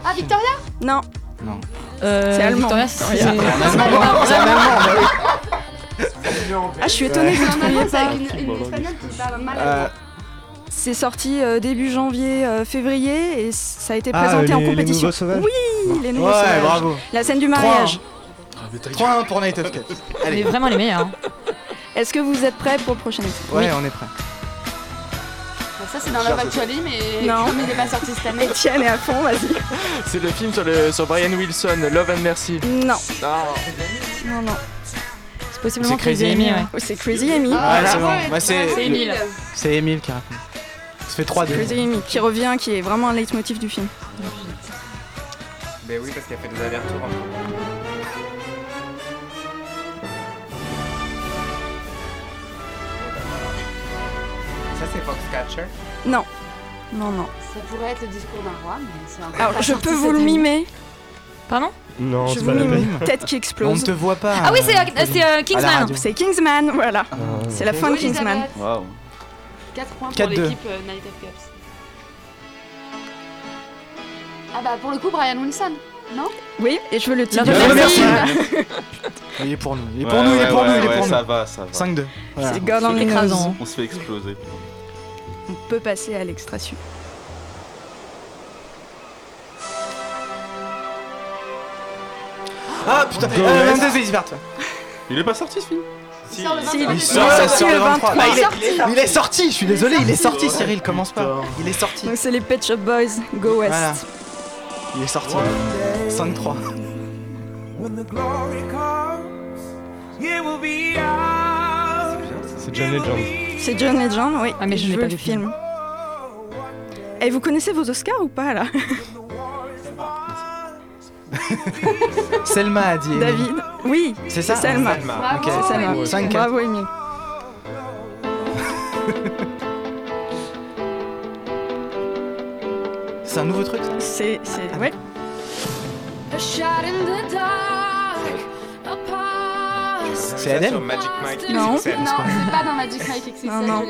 Ah, Victoria? Non, Non. Euh, C'est allemand. Victoria, c'est... C'est allemand. Ah, je suis étonnée que vous ne trouviez pas. avec une, une espagnole qui parle mal Euh. C'est sorti euh, début janvier, euh, février, et ça a été Ah, présenté les- en les compétition. Nouveaux Sauvages Oui, les nouveaux Ouais, sauvages. bravo. La scène du mariage. 3-1 pour Night of Cups. On est Allez. vraiment les meilleurs. hein. Est-ce que vous êtes prêts pour le prochain extrait Ouais, on est prêt. Bon, ça, c'est dans Love Actually, mais Non. comme il n'est pas sorti cette année. Etienne est à fond, vas-y. C'est le film sur, le, sur Brian Wilson, Love and Mercy. Non, Ah. non, non. C'est possiblement C'est Crazy Amy, ouais. Oh, c'est Crazy Amy. Ouais, c'est bon. Bah, c'est C'est Emile. c'est Emile qui raconte. Ça fait 3-2. Crazy Amy, qui revient, qui est vraiment un leitmotiv du film. Ben oui, parce qu'elle fait des allers-retours. Ça, c'est Foxcatcher. Non, non, non. Ça pourrait être le discours d'un roi, mais c'est encore Alors, je peux vous le année. mimer. Pardon Non, je c'est vous pas la peine. Tête qui On ne explose. te voit pas. Ah oui, c'est, euh, euh, Kingsman. C'est Kingsman, voilà. Ah, C'est la fin de Kingsman. Elisabeth. Waouh. 4 points pour 4-2. l'équipe euh, Night of Cups. Ah bah pour le coup Brian Wilson, non? Oui, et je veux le titre. Musique. Il est pour nous. Il est Ouais, pour nous, il est ouais, pour nous, ouais, il est pour Ça nous. va, ça va. 5-2. Voilà. C'est God Only Knows. écrasant. On se fait exploser. On peut passer à l'extrait suivant. Ah putain, euh, West. 22 Elisabeth. Il est pas sorti ce film Il sort le Si, 23 il sort, sorti le le 23. 23. Bah, il, est, sorti. il est sorti, je suis désolé, il est sorti. Cyril, commence pas. Il est sorti. Donc c'est les Pet Shop Boys, Go West. Voilà. Il est sorti. 5-3. When the glory comes, it will be ours. C'est John Legend. C'est John Legend, oui. Ah, mais je l'ai veux pas le vu. film. Et vous connaissez vos Oscars ou pas là? Selma a dit. David Oui, C'est c'est ça Selma. Selma. Ok. C'est Selma. Bravo. Cinq, Bravo, Émile. C'est un nouveau truc ça C'est. c'est- Ouais. A shot in the dark, a past. C'est Adèle Magic Mike Non. Non, c'est pas dans Magic Mike XXL, Non, non.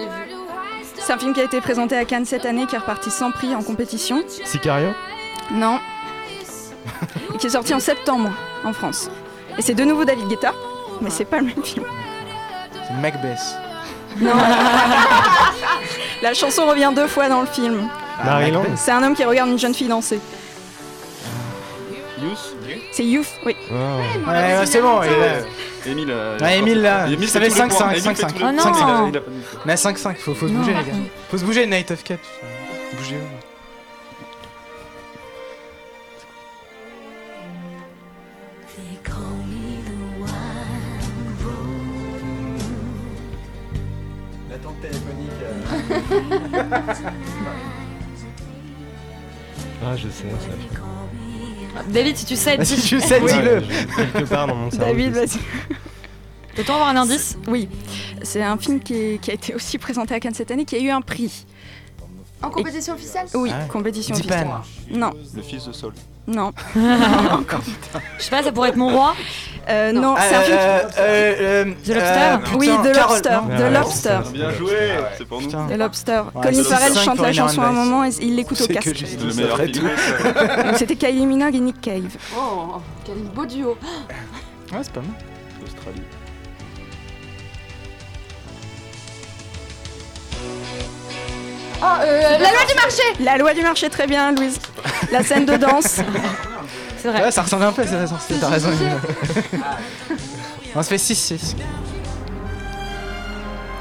C'est un film qui a été présenté à Cannes cette année, qui est reparti sans prix en compétition. Sicario? Non. Et qui est sorti en septembre en France. Et c'est de nouveau David Guetta, mais c'est pas le même film. C'est Macbeth. Non. La chanson revient deux fois dans le film. Maryland C'est un homme qui regarde une jeune fille danser. Youth C'est Youth, oui. Ouais, ouais, c'est bon. Émile. euh, Émile là. Émile Ça fait fait tous les 5-5. points. Émile fait 5-5. tous les Oh non. points. Il a- il a pas mis. On est à 5-5. Faut, faut se Non. bouger, les gars. Faut se bouger, Night of Cat. Bougez. Ah, je sais, ça. David, si tu sais, Bah, si dis. tu sais, dis-le. je- Quelque part dans mon cerveau. David, vas-y. Peut-on avoir un indice Oui. C'est un film qui, est- qui a été aussi présenté à Cannes cette année, qui a eu un prix. En compétition officielle Oui, Ah ouais. compétition Deep officielle. Non, Le fils de Saul. non. Je sais pas, ça pourrait être mon roi. Euh, non, Ah, c'est un film. euh, euh, The Lobster euh, Oui, The Lobster. The Ouais, Lobster. Bien joué, c'est pour nous. Putain. The Lobster. Ouais, Colin c'est Farrell cinq chante la chanson à un moment et il l'écoute au C'est casque. C'est le meilleur film. Donc C'était Kylie Minogue et Nick Cave. Oh, quel beau duo. Ouais, c'est pas mal. Oh, euh, la loi du marché La loi du marché, très bien, Louise. La scène de danse. C'est vrai. Ouais, ça ressemble un peu à cette raison. T'as raison. On se fait 6-6.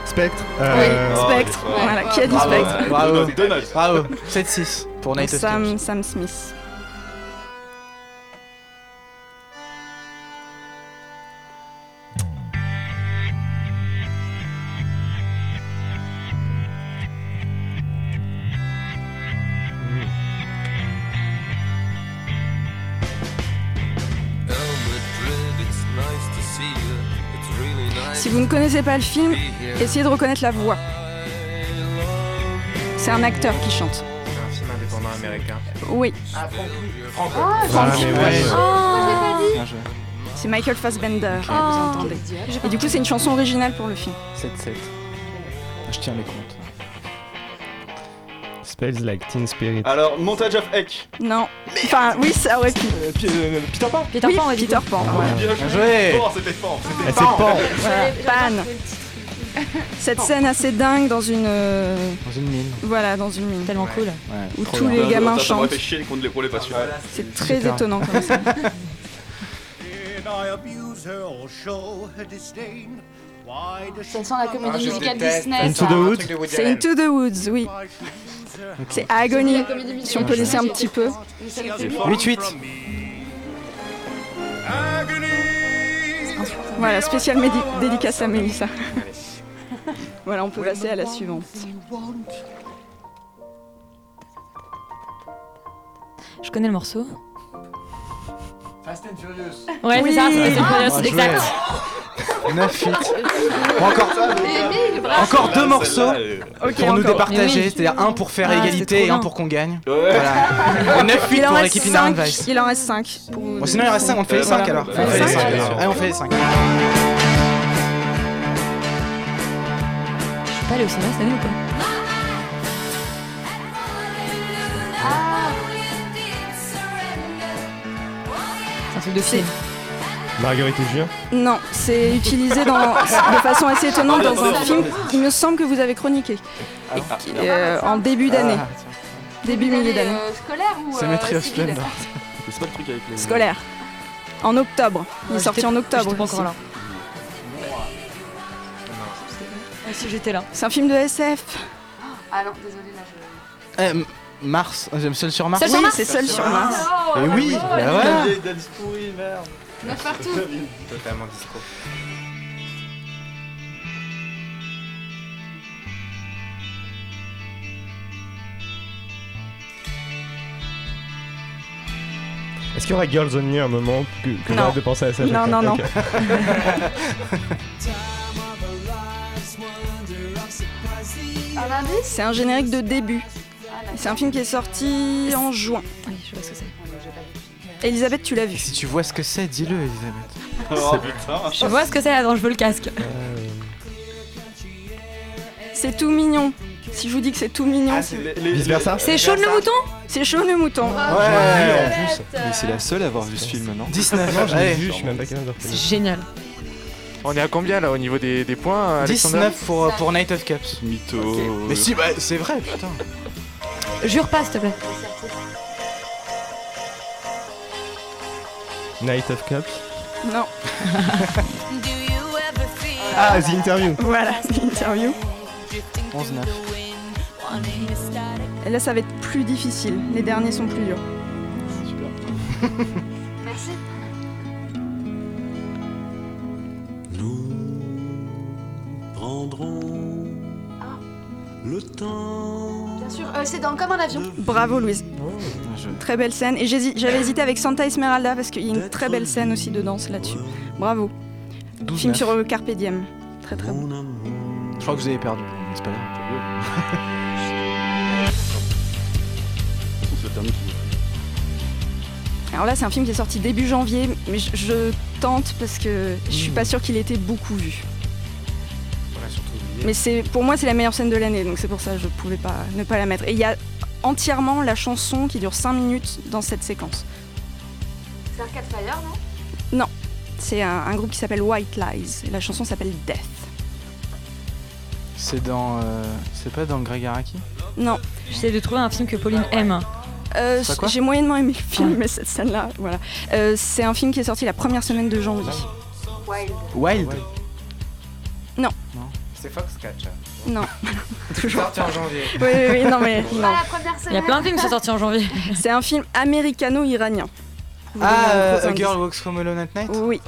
Spectre. Oui, Euh, Spectre. Oh, Voilà, qui a dit Bravo. Spectre Bravo. Bravo. 7-6 pour Night. Sam, Sam Smith. Connaissez pas le film, essayez de reconnaître la voix. C'est un acteur qui chante. C'est un film indépendant américain. Oui, Franco. voilà, mais ouais. Oh Bien joué. c'est Michael Fassbender que vous entendez. Et du coup, c'est une chanson originale pour le film. 7-7. Je tiens les comptes. Spells like Teen Spirit. Alors, Montage of Heck. Non. Enfin, oui, ça aurait pu. Euh, euh, Peter Pan. Peter Oui, Pan, ouais, du Peter. Pan. voilà. Bien joué. Pan, c'était Pan. Ah, C'était Pan. Voilà, Pan. Cette scène assez dingue dans une. euh, Dans une mine. Voilà, dans une mine. Tellement cool. Ouais. Où trop tous bien. les gamins Ça, ça m'aurait chantent. fait chier qu'on ne les- qu'on l'ait pas. C'est très Super. étonnant comme ça. Ça sent la comédie Ah, je musicale. Disney. Into the Woods. C'est. Into the Woods, oui. C'est Agony. Comédie Si on peut laisser un petit peu. Ça le fait bien. 8-8. Voilà, spécial dédicace à Mélissa. voilà, on peut passer à la suivante. Je connais le morceau. Fast and Furious. Ouais, Oui. c'est ça, c'est c'est Ah, c'est exact. 9-8. Bon, encore, encore deux morceaux Celle-là, elle- Ok, pour nous encore. départager. Oui. C'est-à-dire un pour faire Ah, égalité et un pour qu'on gagne. Ouais. Voilà. Et 9-8 Il en pour reste l'équipe 5. Vice. Il en reste 5. Pour... Bon, sinon il reste 5, on fait les Euh, 5 voilà. alors. Bah, On fait les bah, 5. bah, Allez, on fait les 5. Je suis pas allée au cinéma cette année ou quoi de film. Marguerite et Julien. Non, c'est utilisé dans, de façon assez étonnante dans un film qu'il me semble que vous avez chroniqué. Et qui- euh, en début d'année. Ah, Début milieu d'année. Euh, scolaire ou C'est euh, Splendor. C'est pas le truc avec les. Scolaire. En octobre. Il est sorti en octobre. J'étais pas ici. encore là. Ah, si j'étais là. C'est un film de SF. Ah non, désolé, là je. Mars, j'aime seul sur Mars. Seul sur Oui, Mars c'est seul sur Mars. Et oui, bah merde. Neuf partout. Totalement disco. Est-ce qu'il y aura Girls on You à un moment que, j'arrête de penser à ça Non, non, non. C'est un générique de début. C'est un film qui est sorti en juin. Oui, je vois ce que c'est. Elisabeth, tu l'as vu. Si tu vois ce que c'est, dis-le, Elisabeth. Oh putain. Je vois ce que c'est, attends, je veux le casque. C'est tout mignon. Si je vous dis que c'est tout mignon, Ah, c'est C'est Shaun le mouton c'est chaud le mouton. Ouais, en plus. Mais c'est la seule à avoir vu ce film, non? 19. Non, je l'ai vu, je suis même pas capable de C'est génial. On est à combien là au niveau des, des points Alexander 19 pour, euh, pour Night of Cups. Mytho. Mais si, bah, c'est vrai, putain. Jure pas, s'il te plaît. Night of Cups. Non. Ah, The Interview. Voilà, l'interview. 11-9. Et là, ça va être plus difficile. Les derniers sont plus durs. Merci. Prendrons le temps. Euh, c'est dans Comme un avion. Bravo, Louise. Très belle scène. Et j'avais hésité avec Santa Esmeralda parce qu'il y a une très belle scène aussi de danse là-dessus. Bravo. 12 Film sur le Carpe Diem. Très très bon. Je crois que vous avez perdu, c'est pas grave. Alors là, c'est un film qui est sorti début janvier, mais je, je tente parce que je suis pas sûre qu'il ait été beaucoup vu. Mais c'est pour moi, c'est la meilleure scène de l'année, donc c'est pour ça que je pouvais pas ne pas la mettre. Et il y a entièrement la chanson qui dure 5 minutes dans cette séquence. C'est Arcade Fire, non? C'est un, un groupe qui s'appelle White Lies, et la chanson s'appelle Death. C'est dans. euh, C'est pas dans Greg Araki? Non, J'essaie de trouver un film que Pauline aime. euh, j'ai moyennement aimé le film, Ouais. mais cette scène-là, voilà. Euh, c'est un film qui est sorti la première semaine de janvier. Wild? Wild C'est Foxcatcher. Non, toujours. Sorti en janvier. Oui, oui, oui, non mais Pas non. la première Il y a plein de films qui sont sortis en janvier. C'est un film américano-iranien. Ah, euh, A. Girl Walks Home Alone at Night Oui.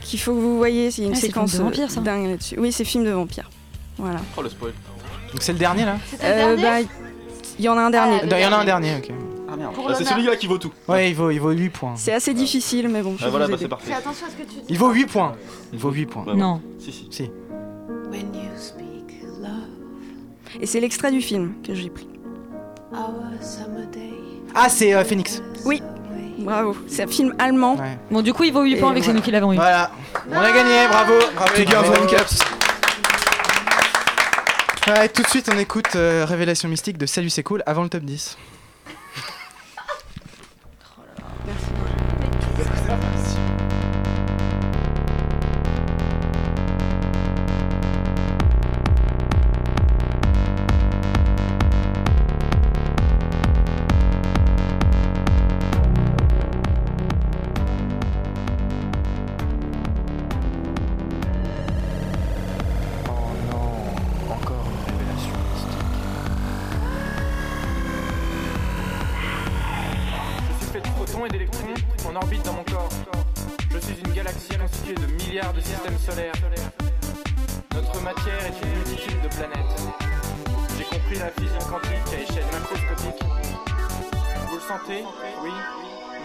Qu'il faut que vous voyez, c'est une Ah, séquence film de vampire, ça. dingue là-dessus. Oui, c'est film de vampire. Voilà. Oh le spoil. Donc c'est le dernier là Euh, bah, il y en a un dernier. Ah, Il y en a un dernier, ok. Ah merde. Pour Ah, c'est celui-là qui vaut tout. Ouais, il vaut, il vaut 8 points. C'est assez difficile, mais bon, je Ah vais voilà, bah c'est parfait. Fais attention à ce que tu dis. Il vaut 8 points. Il vaut 8 points. Bah, Non. Si, si. Si. Et c'est l'extrait du film que j'ai pris. our summer day. Ah, c'est euh, Phoenix. Oui, bravo. C'est un film allemand. Ouais. Bon, du coup, il vaut 8 Et points avec voilà. celui qui l'avons eu. Voilà. On a gagné, bravo. bravo bravo. Ouais, tout de suite, on écoute euh, Révélation mystique de Salut, c'est cool avant le top 10.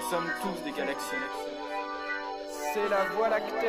Sommes tous des galaxies. C'est la Voie lactée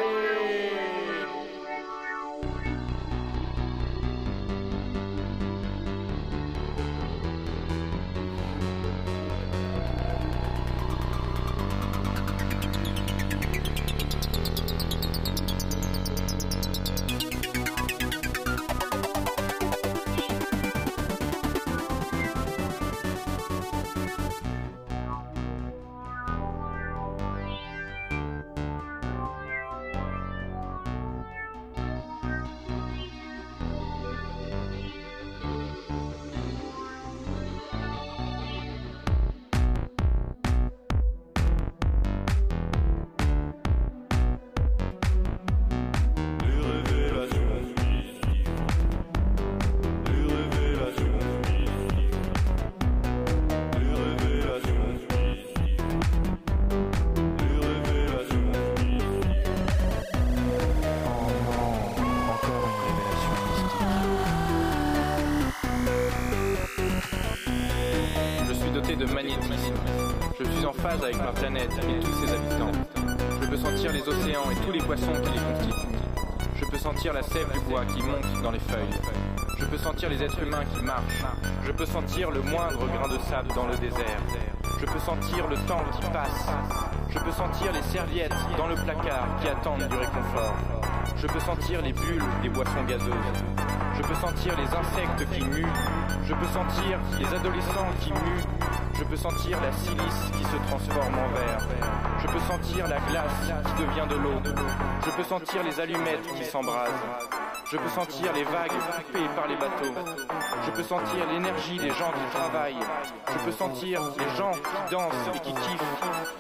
sentir la sève du bois qui monte dans les feuilles. Je peux sentir les êtres humains qui marchent. Je peux sentir le moindre grain de sable dans le désert. Je peux sentir le temps qui passe. Je peux sentir les serviettes dans le placard qui attendent du réconfort. Je peux sentir les bulles des boissons gazeuses. Je peux sentir les insectes qui muent. Je peux sentir les adolescents qui muent. Je peux sentir la silice qui se transforme en verre. Je peux sentir la glace qui devient de l'eau. Je peux sentir les allumettes qui s'embrasent. Je peux sentir les vagues coupées par les bateaux. Je peux sentir l'énergie des gens qui travaillent. Je peux sentir les gens qui dansent et qui kiffent.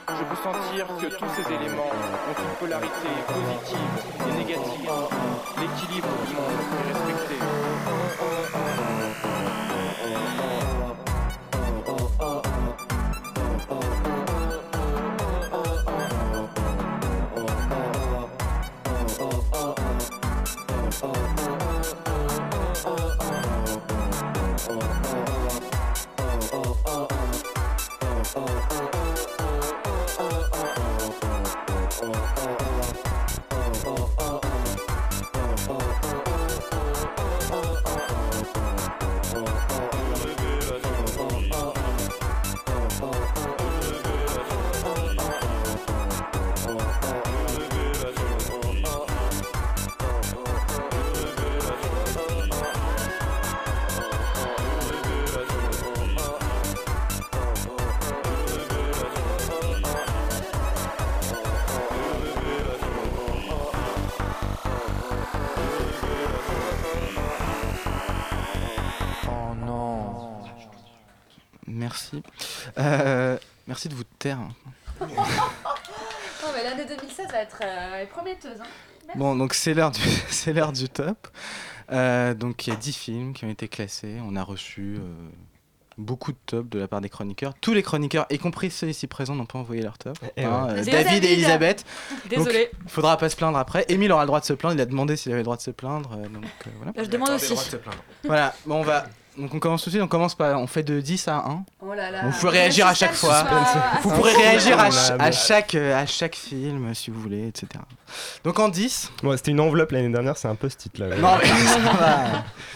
Je peux sentir que tous ces éléments ont une polarité positive et négative. L'équilibre du monde est respecté. Non, mais l'année 2016 va être euh, prometteuse. Hein. Bon, donc c'est l'heure du, c'est l'heure du top. Euh, donc il y a 10 films qui ont été classés. On a reçu euh, beaucoup de tops de la part des chroniqueurs. Tous les chroniqueurs, y compris ceux ici présents, n'ont pas envoyé leur top. Eh Hein, ouais. euh. David et Elisabeth. Désolé. Il faudra pas se plaindre après. Émile aura le droit de se plaindre. Il a demandé s'il avait le droit de se plaindre. euh, donc euh, voilà. Je demande aussi. Voilà. Bon, on va. Donc on commence tout de suite. On commence par. On fait de 10 à 1. Oh là là. Vous pouvez réagir à chaque fois. Vous pourrez réagir à, ch- à chaque, euh, à chaque film si vous voulez, etc. Donc en 10. Moi, c'était une enveloppe l'année dernière, c'est un post-it là. Non, mais ça va.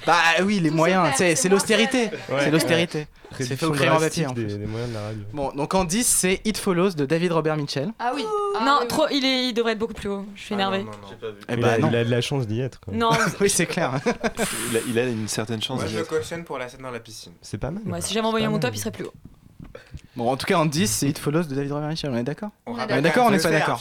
Bah oui, les moyens, c'est c'est l'austérité. Ouais. C'est l'austérité. C'est fait au drastique en plus. des, des moyens de la radio. Bon, donc en 10, c'est It Follows de David Robert Mitchell. Ah oui. non, trop, il, est, il devrait être beaucoup plus haut. Je suis énervé. Il, bah a, non. il a de la chance d'y être. quoi. Non, oui, c'est clair. il, a, il a une certaine chance. Moi, d'y je le cautionne pour la scène dans la piscine. C'est pas mal. Moi, si j'avais envoyé mon top, il serait plus haut. Bon, en tout cas, en 10, c'est It Follows de David Robert Mitchell. On est d'accord On est d'accord. on n'est pas d'accord.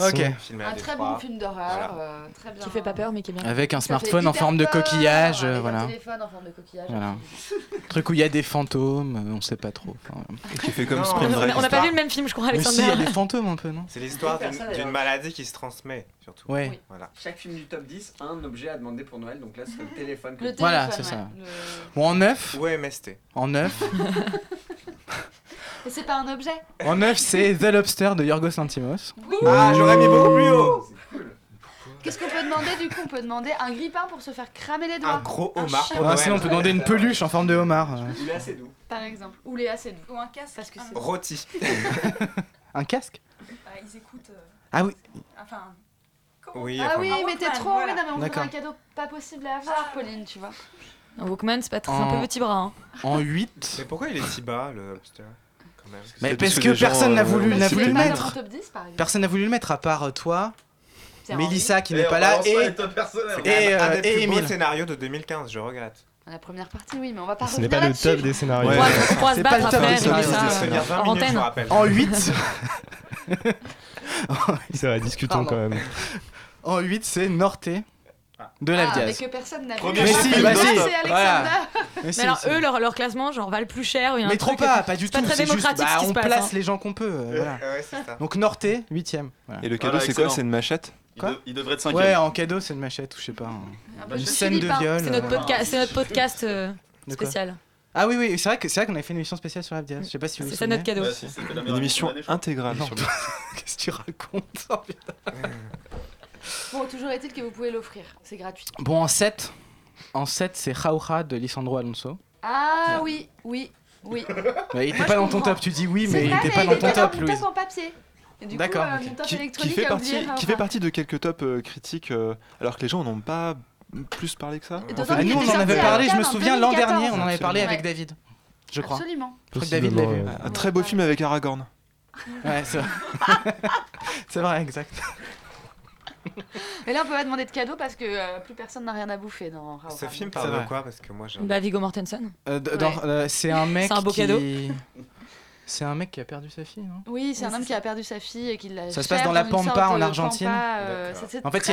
Ok. Un très bon film d'horreur, euh, très bien. Qui fait pas peur, mais qui est bien. Avec un smartphone en forme de coquillage, euh, avec un voilà. téléphone en forme de coquillage. Voilà. Truc où il y a des fantômes, euh, on sait pas trop. Enfin, Qui fait comme Non, Spring On Break. a- on n'a pas vu le même film, je crois, Mais si, il y Alexander. a des fantômes un peu, non? C'est l'histoire d'une maladie qui se transmet, surtout. Ouais. Oui. Voilà. Chaque film du top 10 a un objet à demander pour Noël, donc là c'est le téléphone. que- Le Voilà, téléphone, c'est ça. le- Bon, en 9, Ou MST. en 9, Mais c'est pas un objet en 9, c'est The Lobster de Yorgos Lantimos. Ah, j'aurais mis beaucoup plus haut Qu'est-ce qu'on peut demander du coup? On peut demander un grippin pour se faire cramer les doigts. Un gros Un homard pour Ah, sinon, on peut demander une peluche en forme de homard. euh. Il est assez doux. Par exemple. Ou les assez doux. Ou un casque. Parce que c'est. Rôti. Un casque? Ils écoutent. euh, Ah oui. Enfin. Oui, Ah enfin, oui, mais t'es trop. voilà. Oui, non, mais on trouve un cadeau pas possible à avoir, Pauline, tu vois. Un Walkman, c'est pas très- un peu petit bras. hein. En 8. Mais pourquoi il est si bas, le quand même? Mais parce que personne n'a euh, voulu, n'a voulu le mettre. dans ton top 10 par exemple. Personne n'a voulu le mettre à part euh, toi, Mélissa qui n'est pas là et et, euh, un des et beaux scénarios de 2015, je regrette. La première partie, oui, mais on va pas Ce n'est pas le top des scénarios. Pourra- on pourra se C'est pas le battre top après, des régler scénarios, ça c'est Ça euh, veut dire 20 en minutes, je antenne. me rappelle. En 8, C'est vrai, discutons Pardon. quand même. en 8 c'est Norte de Ah, mais que personne n'a vu. Mais si, bah si. C'est voilà. Alexander. Mais Mais si, alors, si. eux, leur, leur classement, genre, valent plus cher. ou il y a un Mais trop truc- pas, pas du c'est pas tout. très juste, démocratique bah, ce qui on se passe, place hein. les gens qu'on peut. euh, voilà. Ouais, ça. Donc Norte, 8ème. Voilà. Et le cadeau, Voilà, c'est quoi. C'est une machette Il, Quoi de- il devrait être cinquième. Ouais, en cadeau, c'est une machette ou je sais pas. un- Un peu Une scène de viol. C'est notre, euh, podca- c'est notre podcast euh, spécial. Ah oui, oui, c'est vrai que c'est vrai qu'on avait fait une émission spéciale sur l'AFDA. Je sais pas si. C'est ça notre cadeau. Une émission intégrale. sur Qu'est-ce que tu racontes oh, Bon, toujours est-il que vous pouvez l'offrir. C'est gratuit. Bon, en 7, en c'est Jauja de Lisandro Alonso. Ah oui, oui, oui. Il était pas dans ton top, tu dis oui, mais il était pas dans ton top, mon Louise. papier. D'accord, euh, Qui, fait partie, qui fait partie de quelques tops euh, critiques, euh, alors que les gens n'ont pas plus parlé que ça Nous, on en avait parlé, je me souviens, l'an dernier, on en avait parlé avec David, je crois. Absolument. Je crois que David l'a vu. Un très beau film avec Aragorn. ouais, c'est vrai. c'est vrai, exact. Mais là, on peut pas demander de cadeau parce que euh, plus personne n'a rien à bouffer dans Raoul. Ce film parle de quoi? Parce que moi, j'ai. Bah, Viggo Mortensen. Euh, euh, c'est un mec. c'est un beau cadeau. C'est un mec qui a perdu sa fille, non? Oui, c'est un homme qui a perdu sa fille et qui l'a. Ça se passe dans la Pampa en Argentine. Euh, en fait,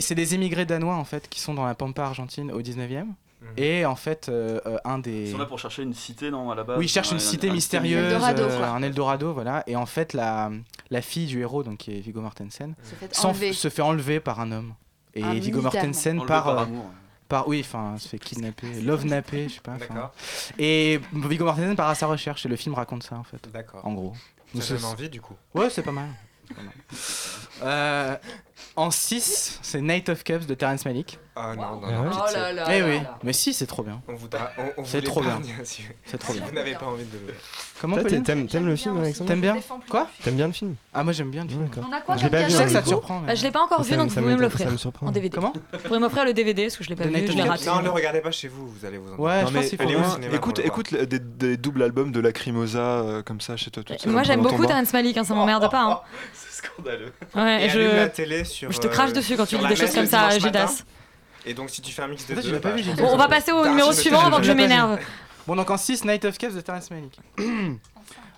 c'est des émigrés danois en fait qui sont dans la Pampa argentine au 19e. Mhm. Et en fait, euh, un des. Ils sont là pour chercher une cité, non, à la base Oui, ils cherchent une cité mystérieuse, un Eldorado, euh, voilà. Et en fait, la, la fille du héros, donc qui est Viggo Mortensen, se fait, enlever. se fait enlever par un homme. Et ah, Viggo Mortensen par. par amour par oui enfin se fait kidnapper love napper je sais pas et Viggo Mortensen part à sa recherche et le film raconte ça en fait. D'accord. En gros. Ça donne envie du coup. Ouais c'est pas mal. Euh, en 6, c'est Night of Cups de Terrence Malick. Ah non, non, ah non. Oh là là. Eh oui, mais si, c'est trop bien. On voudra. On, C'est trop bien. C'est trop bien. vous n'avez pas envie de le. Comment Toi, t'es- Pauline T'aimes le film, Alexandre T'aimes bien Quoi T'aimes bien le film Ah, moi j'aime bien le film. D'accord. On a quoi Je pas sais que ça te surprend. mais- Bah, l'ai pas encore vu, donc vous pouvez me l'offrir. me surprend. En DVD. Comment Vous pouvez m'offrir le DVD parce que je l'ai pas vu, je Non, ne regardez pas chez vous, vous allez vous en. Ouais, je pense qu'il faut. Écoute, écoute des, doubles albums de Lacrimosa euh, comme ça chez toi euh, Moi, j'aime beaucoup bain. Terrence Malick, hein, ça oh, m'emmerde oh. pas. Hein scandaleux. Je... te crache euh, dessus quand tu dis des choses comme ça, euh, Judas. Et donc, si tu fais un mix de deux. Pas bah, vu, on va passer au numéro suivant avant que je m'énerve. Bon, donc en 6, Night of Caves de Terrence Malick.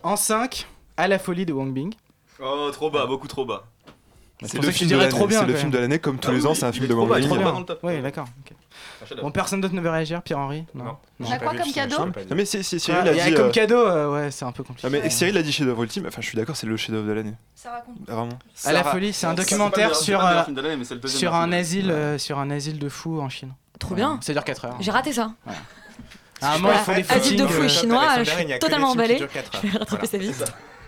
en 5, À la folie de Wang Bing. Oh, trop bas, beaucoup trop bas. C'est le, film de l'année, comme tous ah les ans, c'est un film de Wang Bing. Ouais, d'accord. Bon, personne d'autre ne veut réagir, Pierre-Henri? Non. non. non. Bah, quoi comme cadeau Non, mais si, si Cyril a. Comme euh, cadeau, euh, ouais, c'est un peu compliqué. Ah, mais. Cyril a dit chef d'œuvre ultime, enfin, je suis d'accord, c'est le chef d'œuvre de l'année. Ça raconte. Vraiment. À la folie, c'est un documentaire sur, euh, un asile, sur un asile de fous en Chine. Trop bien. Ça dure 4 heures. Hein. J'ai raté ça. À un moment, ils font des footings. Asile de fous chinois, totalement emballé. Je vais rattraper sa vie.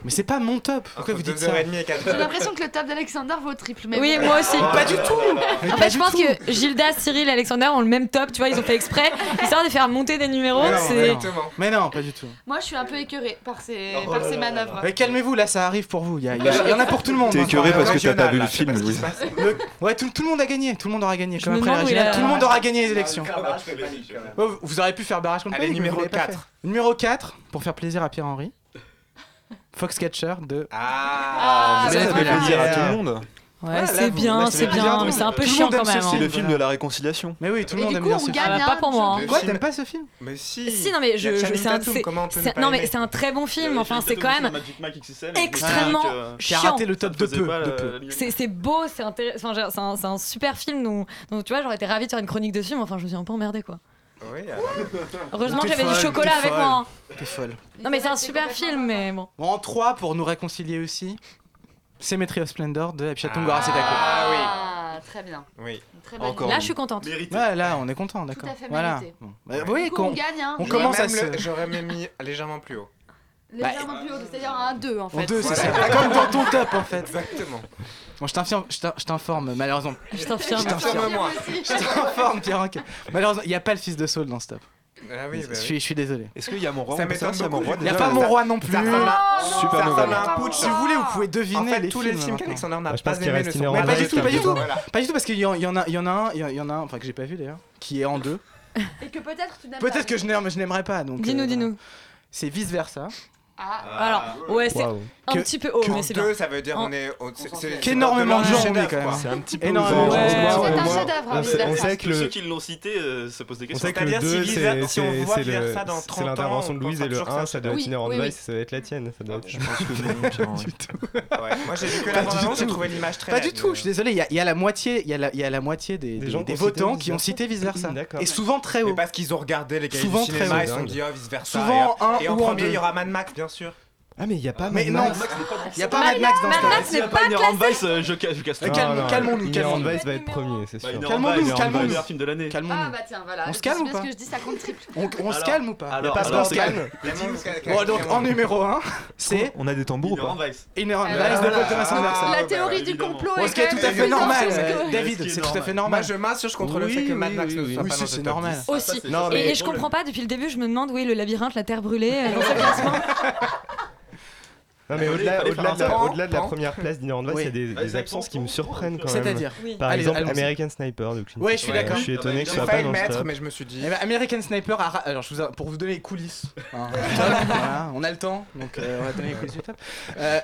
Mais c'est pas mon top. Pourquoi vous dites ça J'ai l'impression que le top d'Alexander vaut triple. Mais oui, moi aussi. Pas du tout. En ah, fait, bah, je pense que Gilda, Cyril, Alexander ont le même top. Tu vois, ils ont fait exprès. Histoire de faire monter des numéros. Mais mais non, pas du tout. Moi, je suis un peu écœurée par ces, par ces manœuvres. Mais calmez-vous, là, ça arrive pour vous. Il y, en a pour tout le monde. T'es hein. écœuré parce que t'as pas vu le film. Ouais, tout, le monde a gagné. Tout le monde aura gagné. Comme après la Tout le monde aura gagné les élections. Oh, vous auriez pu faire barrage contre Allez, numéro 4. Numéro 4, pour faire plaisir à Pierre-Henri. Foxcatcher de. Ah, ah ça, fait plaisir à tout le monde. Ouais, c'est bien, c'est bien, mais c'est un peu chiant quand même. C'est hein. le film de la réconciliation. Mais oui, tout le monde aime bien ce film. Pas pour moi. Hein. Quoi, t'aimes pas ce film? Mais si. Si, non mais c'est un très bon film. Euh, enfin, c'est quand même extrêmement euh, chiant. raté le top de peu. C'est beau, c'est un super film Donc, tu vois, j'aurais été ravie de faire une chronique dessus, mais enfin, je me suis un peu emmerdée quoi. Oui, Heureusement que j'avais du chocolat avec moi. Hein. Folle. Non, mais c'est un super film, mais bon. Bon, en 3 pour nous réconcilier aussi. Symmetry of Splendor de Epchaton ah, Ah oui. Ah, très bien. Oui. Très bonne Encore là, je suis contente. Ouais, là, on est content, d'accord. Voilà. Bah, oui, on gagne, hein. on commence à se. J'aurais même mis légèrement plus haut. Bah, légèrement plus haut, c'est-à-dire un 2 en fait. En 2, c'est ça. Comme dans ton top en fait. Exactement. Bon, je t'informe, malheureusement. Je t'informe. Je t'informe, moi. Je t'informe, Pierre. Malheureusement, il n'y a pas le fils de Saul dans ce top. Ah je, bah suis, je suis désolé. Est-ce qu'il y a mon roi Il n'y a pas mon roi non plus. Super nouvelle. Si vous voulez, vous pouvez deviner en fait, les tous films les films qu'Alexander n'a bah, pas aimé ne sont pas Pas du tout, pas du tout. Pas du tout parce qu'il y en a, y en a un, y en a enfin que j'ai pas vu d'ailleurs, qui est en deux. Et que peut-être. Peut-être que je n'aimerais pas. Dis-nous, euh, dis-nous. C'est vice versa. Ah. Alors, ouais, c'est. Wow un petit peu haut, mais c'est bien. ça veut dire on est. Qu'énormément de gens on est quand même. C'est un petit peu énormément. Euh, c'est un chef-d'œuvre. Hein, Ceux qui l'ont cité euh, se posent des questions. C'est-à-dire si on voit faire ça dans 30 ans. C'est l'intervention de Louise et le 1, ça doit être une Iron Vice, ça doit être la tienne. Je pense que non, du tout. Moi j'ai vu que la bande j'ai trouvé l'image très. Pas du tout, je suis désolé, il y a la moitié des votants qui ont cité vice versa. Et souvent très haut. Parce qu'ils ont regardé les gars du cinéma et se sont dit oh, vice versa. Souvent un ou en premier, il y aura Mad Max, bien sûr. Ah mais il y a pas Mad Max. Il y a pas Mad Max dans Mad Max n'est pas classé. Euh, je je casse tout. Calmons-nous, calmons-nous. Vice va être premier, c'est bah, sûr. Calmons-nous, calmons-nous. film de l'année. Ah bah tiens, voilà. On se calme ou pas que je dis ça compte triple. On se calme ou pas Il y a pas on se calme. Bon donc en numéro 1, c'est on a des tambours ou pas Inner Vice ah, bah, de Thomas Anderson. Ah, la théorie bah, du complot est ce qui est tout à fait normal. David, c'est tout à fait normal. je m'assure contre le fait que Mad Max ne soit pas dans c'est normal. Aussi. Et je comprends pas depuis le début, je me demande oui, le labyrinthe, la terre brûlée dans ce classement. Non, mais au-delà de, la, première place d'Inherent Vice, il y a des, absences qui me surprennent quand même. C'est-à-dire Par ah, exemple, American Sniper de Ouais, je suis d'accord. Je suis étonné que ce soit pas le mettre, mais je me suis dit. Eh ben, American Sniper, euh, alors pour vous donner les coulisses, ah. on a le temps, donc euh, on va donner les coulisses du top. Euh,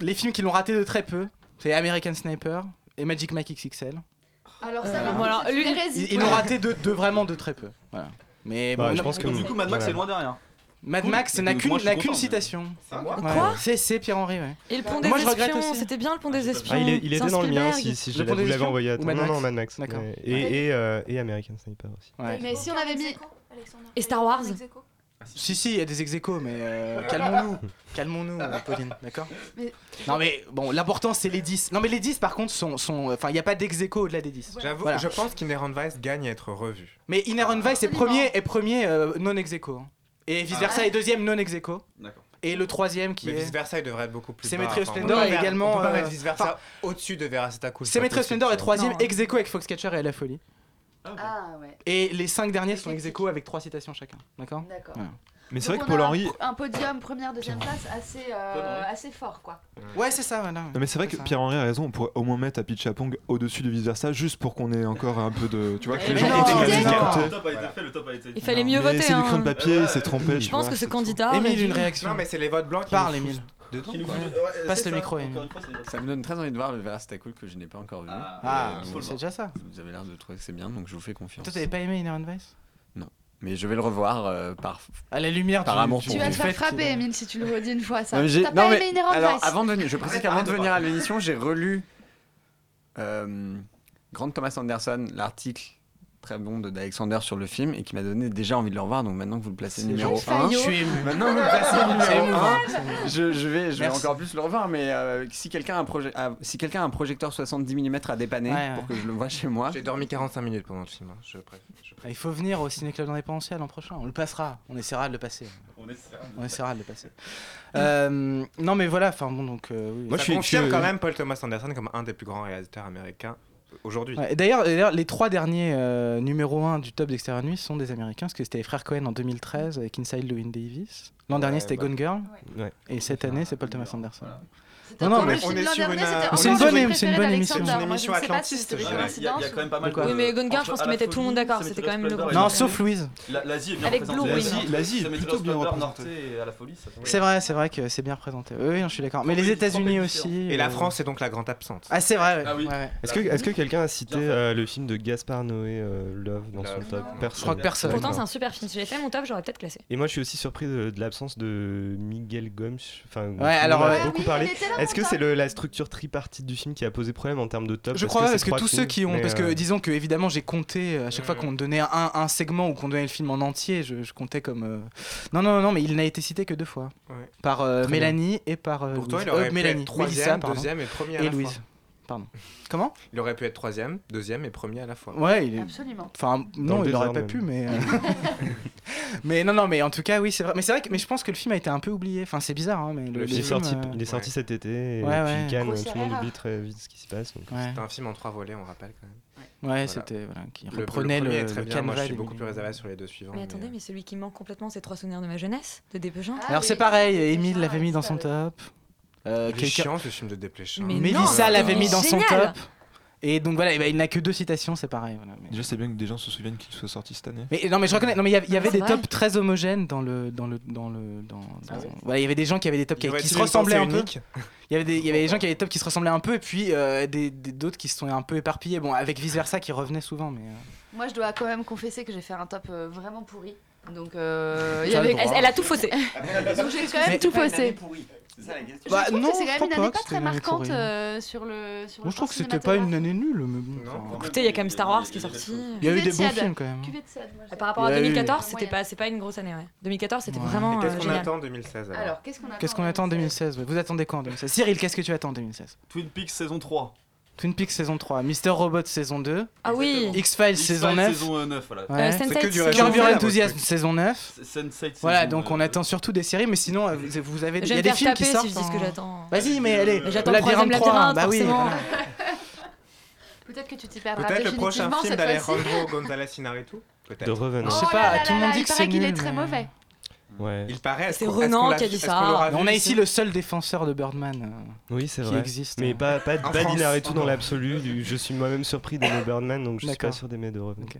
les films qui l'ont raté de très peu, c'est American Sniper et Magic Mike XXL. Alors ça, euh, voilà, lui, Ils l'ont raté de, vraiment de très peu. Voilà. Mais bah, bon, je pense que du coup, Mad Max est loin derrière. Mad Max n'a qu'une qu citation. C'est ouais. C'est Pierre-Henri, ouais. Et le pont des moi, espions, c'était bien le pont ah, des espions. Ah, il, est, il était dans le mien si, si je l'avais envoyé à toi. Non, non, Mad Max. D'accord. Et, et, euh, American Sniper aussi. Mais si on avait mis. Et Star Wars ah, si, si, il y a des ex mais euh, calmons-nous, calmons-nous, Pauline, d'accord. Non, mais bon, l'important c'est les 10. Non, mais les 10 par contre sont. Enfin, il n'y a pas dex au-delà des 10. J'avoue, je pense qu'Inherent Vice gagne à être revu. Mais Inherent Vice est premier, est premier euh, non ex hein. Et vice versa est deuxième non ex aequo. D'accord. Et le troisième qui mais est. Vice versa, il devrait être beaucoup plus. Symmétrie Splendor est également. On peut pas mettre euh, vice versa au-dessus de Veracita Cool. Symmétrie Splendor est troisième ex avec Foxcatcher et La Folie. Ah, ouais. Et les cinq derniers sont ex avec trois citations chacun. D'accord? D'accord. Mais c'est vrai que Paul-Henri. Un, podium première, deuxième place assez, euh, assez fort, quoi. Ouais, c'est ça, voilà. Mais c'est vrai que Pierre-Henri a raison, on pourrait au moins mettre à Pichapong au-dessus de vice versa, juste pour qu'on ait encore un peu de. Tu vois, que les gens continuent. Le top a été fait, le top a été fait. Il fallait mieux voter. C'est du hein. cran de papier, euh, il s'est trompé. Je pense que ce candidat. Émile, une réaction. Non, mais c'est les votes blancs qui. Parle, Émile. Dedans, nous... ouais. Passe le micro. Et... Ça me donne très envie de voir le Verstacool cool que je n'ai pas encore vu. Ah, euh, c'est déjà ça. Vous avez l'air de trouver que c'est bien, donc je vous fais confiance. Toi, t'avais pas aimé Inner Vice mais je vais le revoir euh, par à la lumière par amour tu vas te faire frapper euh, Emile si tu le redis une fois ça. Non, mais pas aimé alors avant de je précise qu'avant de venir à l'émission j'ai relu euh, Thomas Anderson l'article très bon d'Alexander sur le film et qui m'a donné déjà envie de le revoir. Donc maintenant que vous le placez numéro 1, je maintenant vous placez numéro 1, je, vais, je vais encore plus le revoir. Mais euh, si quelqu'un a, un proje... si un projecteur 70 mm à dépanner pour que je le vois chez moi. J'ai dormi 45 minutes pendant le film. Hein. Il faut venir au Ciné Club d'Indépendance l'an prochain. On le passera. On essaiera de le passer. On essaiera, de, le passer. Euh, non mais voilà. Bon donc. Euh, moi je suis confirme que... quand même Paul Thomas Anderson comme un des plus grands réalisateurs américains D'ailleurs, les trois derniers euh, numéro 1 du top d'Extérieur Nuit sont des Américains, parce que c'était les frères Cohen en 2013 avec Inside Llewyn Davis. L'an dernier, c'était. Bah, Gone Girl. Et cette année, c'est Paul euh, Thomas Anderson. Non, non, mais on. C'est une bonne émission. C'est une bonne émission. atlantiste. Il y a quand même pas mal de. Oui, mais Gungar, je pense qu'il mettait tout le monde d'accord. C'était quand même le. Non, sauf Louise. L'Asie est bien représentée. L'Asie est plutôt bien représentée. C'est vrai, c'est vrai que c'est bien représenté. Oui, je suis d'accord. Mais les États-Unis aussi. Et la France est donc la grande absente. Ah, c'est vrai. Est-ce que quelqu'un a cité le film de Gaspard Noé, Love, dans son top Je crois que personne. Pourtant, c'est un super film. Si j'avais fait mon top, j'aurais peut-être classé. Et moi, je suis aussi surpris de l'absence de Miguel Gomes. Enfin, ouais, alors, beaucoup parlé. Est-ce que c'est la structure tripartite du film qui a posé problème en termes de top? Je crois pas, parce que, tous ceux qui ont. Parce que euh, disons que, évidemment, j'ai compté euh, à chaque fois mm. qu'on donnait un, segment ou qu'on donnait le film en entier, je, comptais comme. Euh, non, non, non, mais il n'a été cité que deux fois. Par Mélanie et par. Pour toi, il aurait Mélanie, deuxième et première. Et Louise. Comment? Il aurait pu être troisième, deuxième et premier à la fois. Ouais, absolument. Enfin, non, il n'aurait pas pu, mais. Euh, mais non, non, mais en tout cas, oui, c'est vrai. Mais c'est vrai que, mais je pense que le film a été un peu oublié. Enfin, c'est bizarre, hein, mais le, le film, sorti, euh... il est sorti cet été. Et ouais, ouais. Tout le monde oublie très vite ce qui se passe. Donc... C'est un film en trois volets, on rappelle quand même. Ouais, c'était qui le, reprenait le, le, le bien. Moi, je suis beaucoup plus réservé sur les deux suivants. Mais, attendez, euh, mais celui qui manque complètement, c'est trois souvenirs de ma jeunesse de Dépêchant. Alors ah c'est pareil, Émile l'avait mis dans son top. Euh, c'est chiant ce film de Desplechin. Mais Mélissa l'avait mis dans son top. Et donc voilà, bah, il n'a que deux citations, c'est pareil. Déjà, c'est bien que des gens se souviennent qu'il soit sorti cette année. Mais, non, mais je reconnais, non, mais il y, avait des tops très homogènes dans le. Dans le, dans le dans, ah il y avait des gens qui avaient des tops qui, se ressemblaient un peu. Il y avait des, y avait des gens qui avaient des tops qui se ressemblaient un peu, et puis euh, des d'autres qui se sont un peu éparpillés. Bon, avec vice versa qui revenait souvent, mais. Euh. Moi, je dois quand même confesser que j'ai fait un top euh, vraiment pourri. Donc, euh, il y avait... Elle a tout faussé. Donc j'ai quand même tout faussé. Bah, Je non, que c'est quand même une année pas très marquante euh, sur le sur Moi, le je trouve que c'était pas une année nulle. Mais bon, Écoutez, il y a quand même Star Wars qui est sorti. Il y a eu des de bons films quand même. Par rapport à a eu- 2014, c'était pas, c'est pas une grosse année. Ouais. 2014, c'était Ouais. vraiment euh, Qu'est-ce qu'on attend en 2016 alors, Alors, qu'est-ce qu'on attend en 2016 ouais. Vous attendez quoi en 2016 Cyril, qu'est-ce que tu attends en 2016 Twin Peaks saison 3. Twin Peaks saison 3, Mister Robot saison 2, Ah oui. X-Files saison 9, saison euh, 9, voilà. Ouais. Euh, Sense8 C'est que du saison- réchauffement. Curb Your votre Enthusiasm saison 9. Sense8 Voilà, donc on euh, attend surtout des séries, mais sinon euh, vous avez, il y a des films qui si sortent. je dis ce que en- j'attends. Vas-y, mais allez, j'attends labyrinthe 3, labyrinthe, bah oui. voilà. Peut-être que tu t'y perdras Peut-être le prochain film d'Alejandro. González Iñárritu Peut-être. De Revenant. Je sais Oh pas, tout le monde dit il que paraît c'est qu'il est nul, très mauvais. Ouais. Il paraît. C'est Renan qui a dit ça. On a ici le seul défenseur de Birdman euh, Oui, c'est qui vrai. existe. Mais pas, pas, pas France. d'Inarritu dans l'absolu. Je suis moi-même surpris d'aimer Birdman, donc je suis pas sûr d'aimer de Revenant. Ok.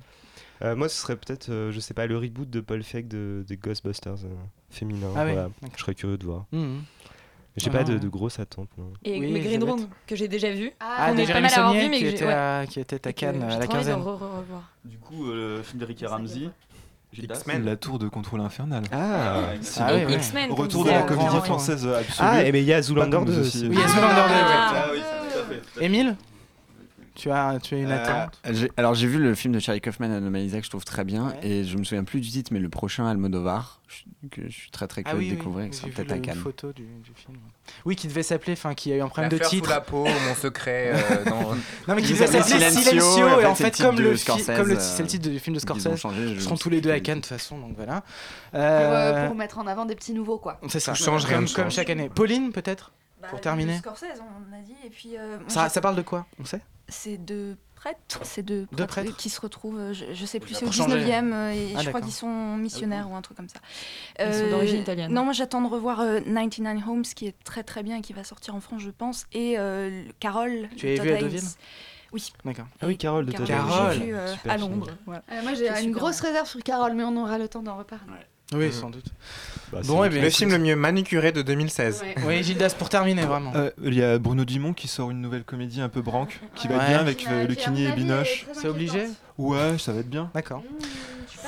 Euh, moi, ce serait peut-être, euh, je sais pas, le reboot de Paul Feig de, des Ghostbusters euh, féminin. Ah voilà. Je serais curieux de voir. Mhm. J'ai Ah pas de, non, de grosses attentes. non. Et Oui, mais Green. Room, que j'ai déjà vu. Ah, qu'on de est pas mal à avoir Saunier vu, mais qui que j'ai- était ouais. à- qui était à Cannes à la de quinzaine. Du coup, euh, le film de Ricky Ramsey. X-Men. La tour de contrôle infernal. Ah, Ah oui, oui. X-Men. Retour de la comédie française absolue. Ah, et mais il y a Zoolander comme 2 The aussi. Oui, il y a Zoolander 2, Ah. Ah oui, tout à fait. Émile tu as, tu as une Euh, attente alors j'ai vu le film de Charlie Kaufman, Anomaly Isaac, je trouve très bien, Ouais. et je me souviens plus du titre, mais le prochain Almodovar, je- que je suis très très Ah curieux oui, de découvrir, oui, qui sera peut-être à Cannes. photo du, du film. Oui, qui devait s'appeler, enfin, qui a eu un problème de sous titre. la peau, mon secret. euh, dans- Non, mais qui devait s'appeler Silencio, Silencio, et en fait, fait, c'est le comme titre le, Scorsese, comme le, euh, c'est le titre du film de Scorsese, changé, ils seront tous les deux à Cannes de toute façon, donc voilà. Pour, Euh, pour mettre en avant des petits nouveaux, quoi. C'est ça, change, rien comme, chaque année. Pauline, peut-être Bah, Pour terminer. Scorsese, on a dit. Et puis, euh, ça parle de quoi On sait? C'est deux prêtres, c'est prêtres qui se retrouvent, euh, je, je sais plus, c'est au pour changer. 19e, euh, et Ah, je crois qu'ils sont missionnaires ou un truc comme ça. Ils sont d'origine italienne. Non, moi j'attends de revoir euh, 99 Homes, qui est très très bien et qui va sortir en France, je pense, et euh, le- Carole. Tu de Todd vu à Haynes. Deauville Oui. D'accord. Ah oui, Carole de Carole. Carole. vu euh, Super à. Londres. voilà. Euh, moi j'ai une grosse réserve sur Carole, mais on aura le temps d'en reparler. Oui, euh, sans doute. Bah, bon, bien, le film le mieux manicuré de 2016. Oui, Gildas, pour terminer, vraiment. Euh, il y a Bruno Dumont qui sort une nouvelle comédie un peu branque, qui ouais. va bien avec euh, Lucini et Binoche. C'est obligé Ouais, ça va être bien. D'accord.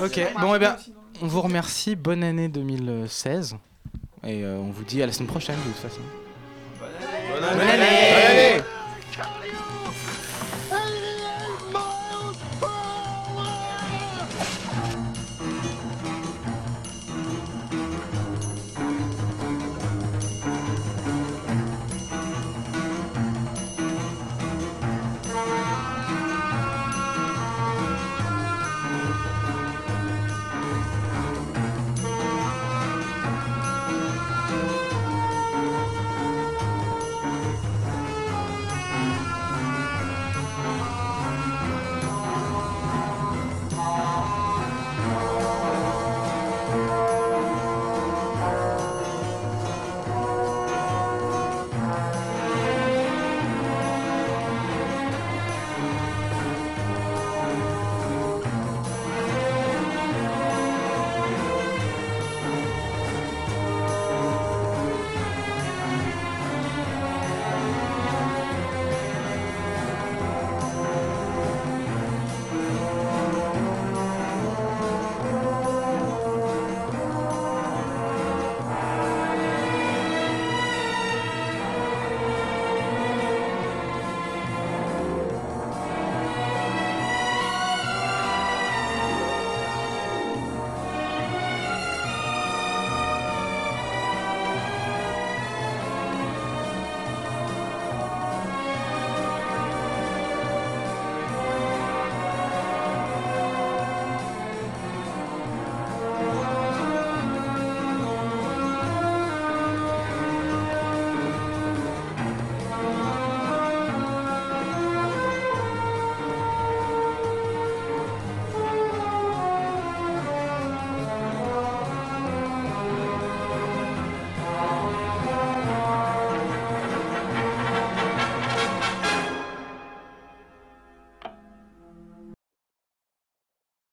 Ok, bon, et eh bien, on vous remercie. Bonne année 2016. Et euh, on vous dit à la semaine prochaine, de toute façon. Bonne année, Bonne année, Bonne année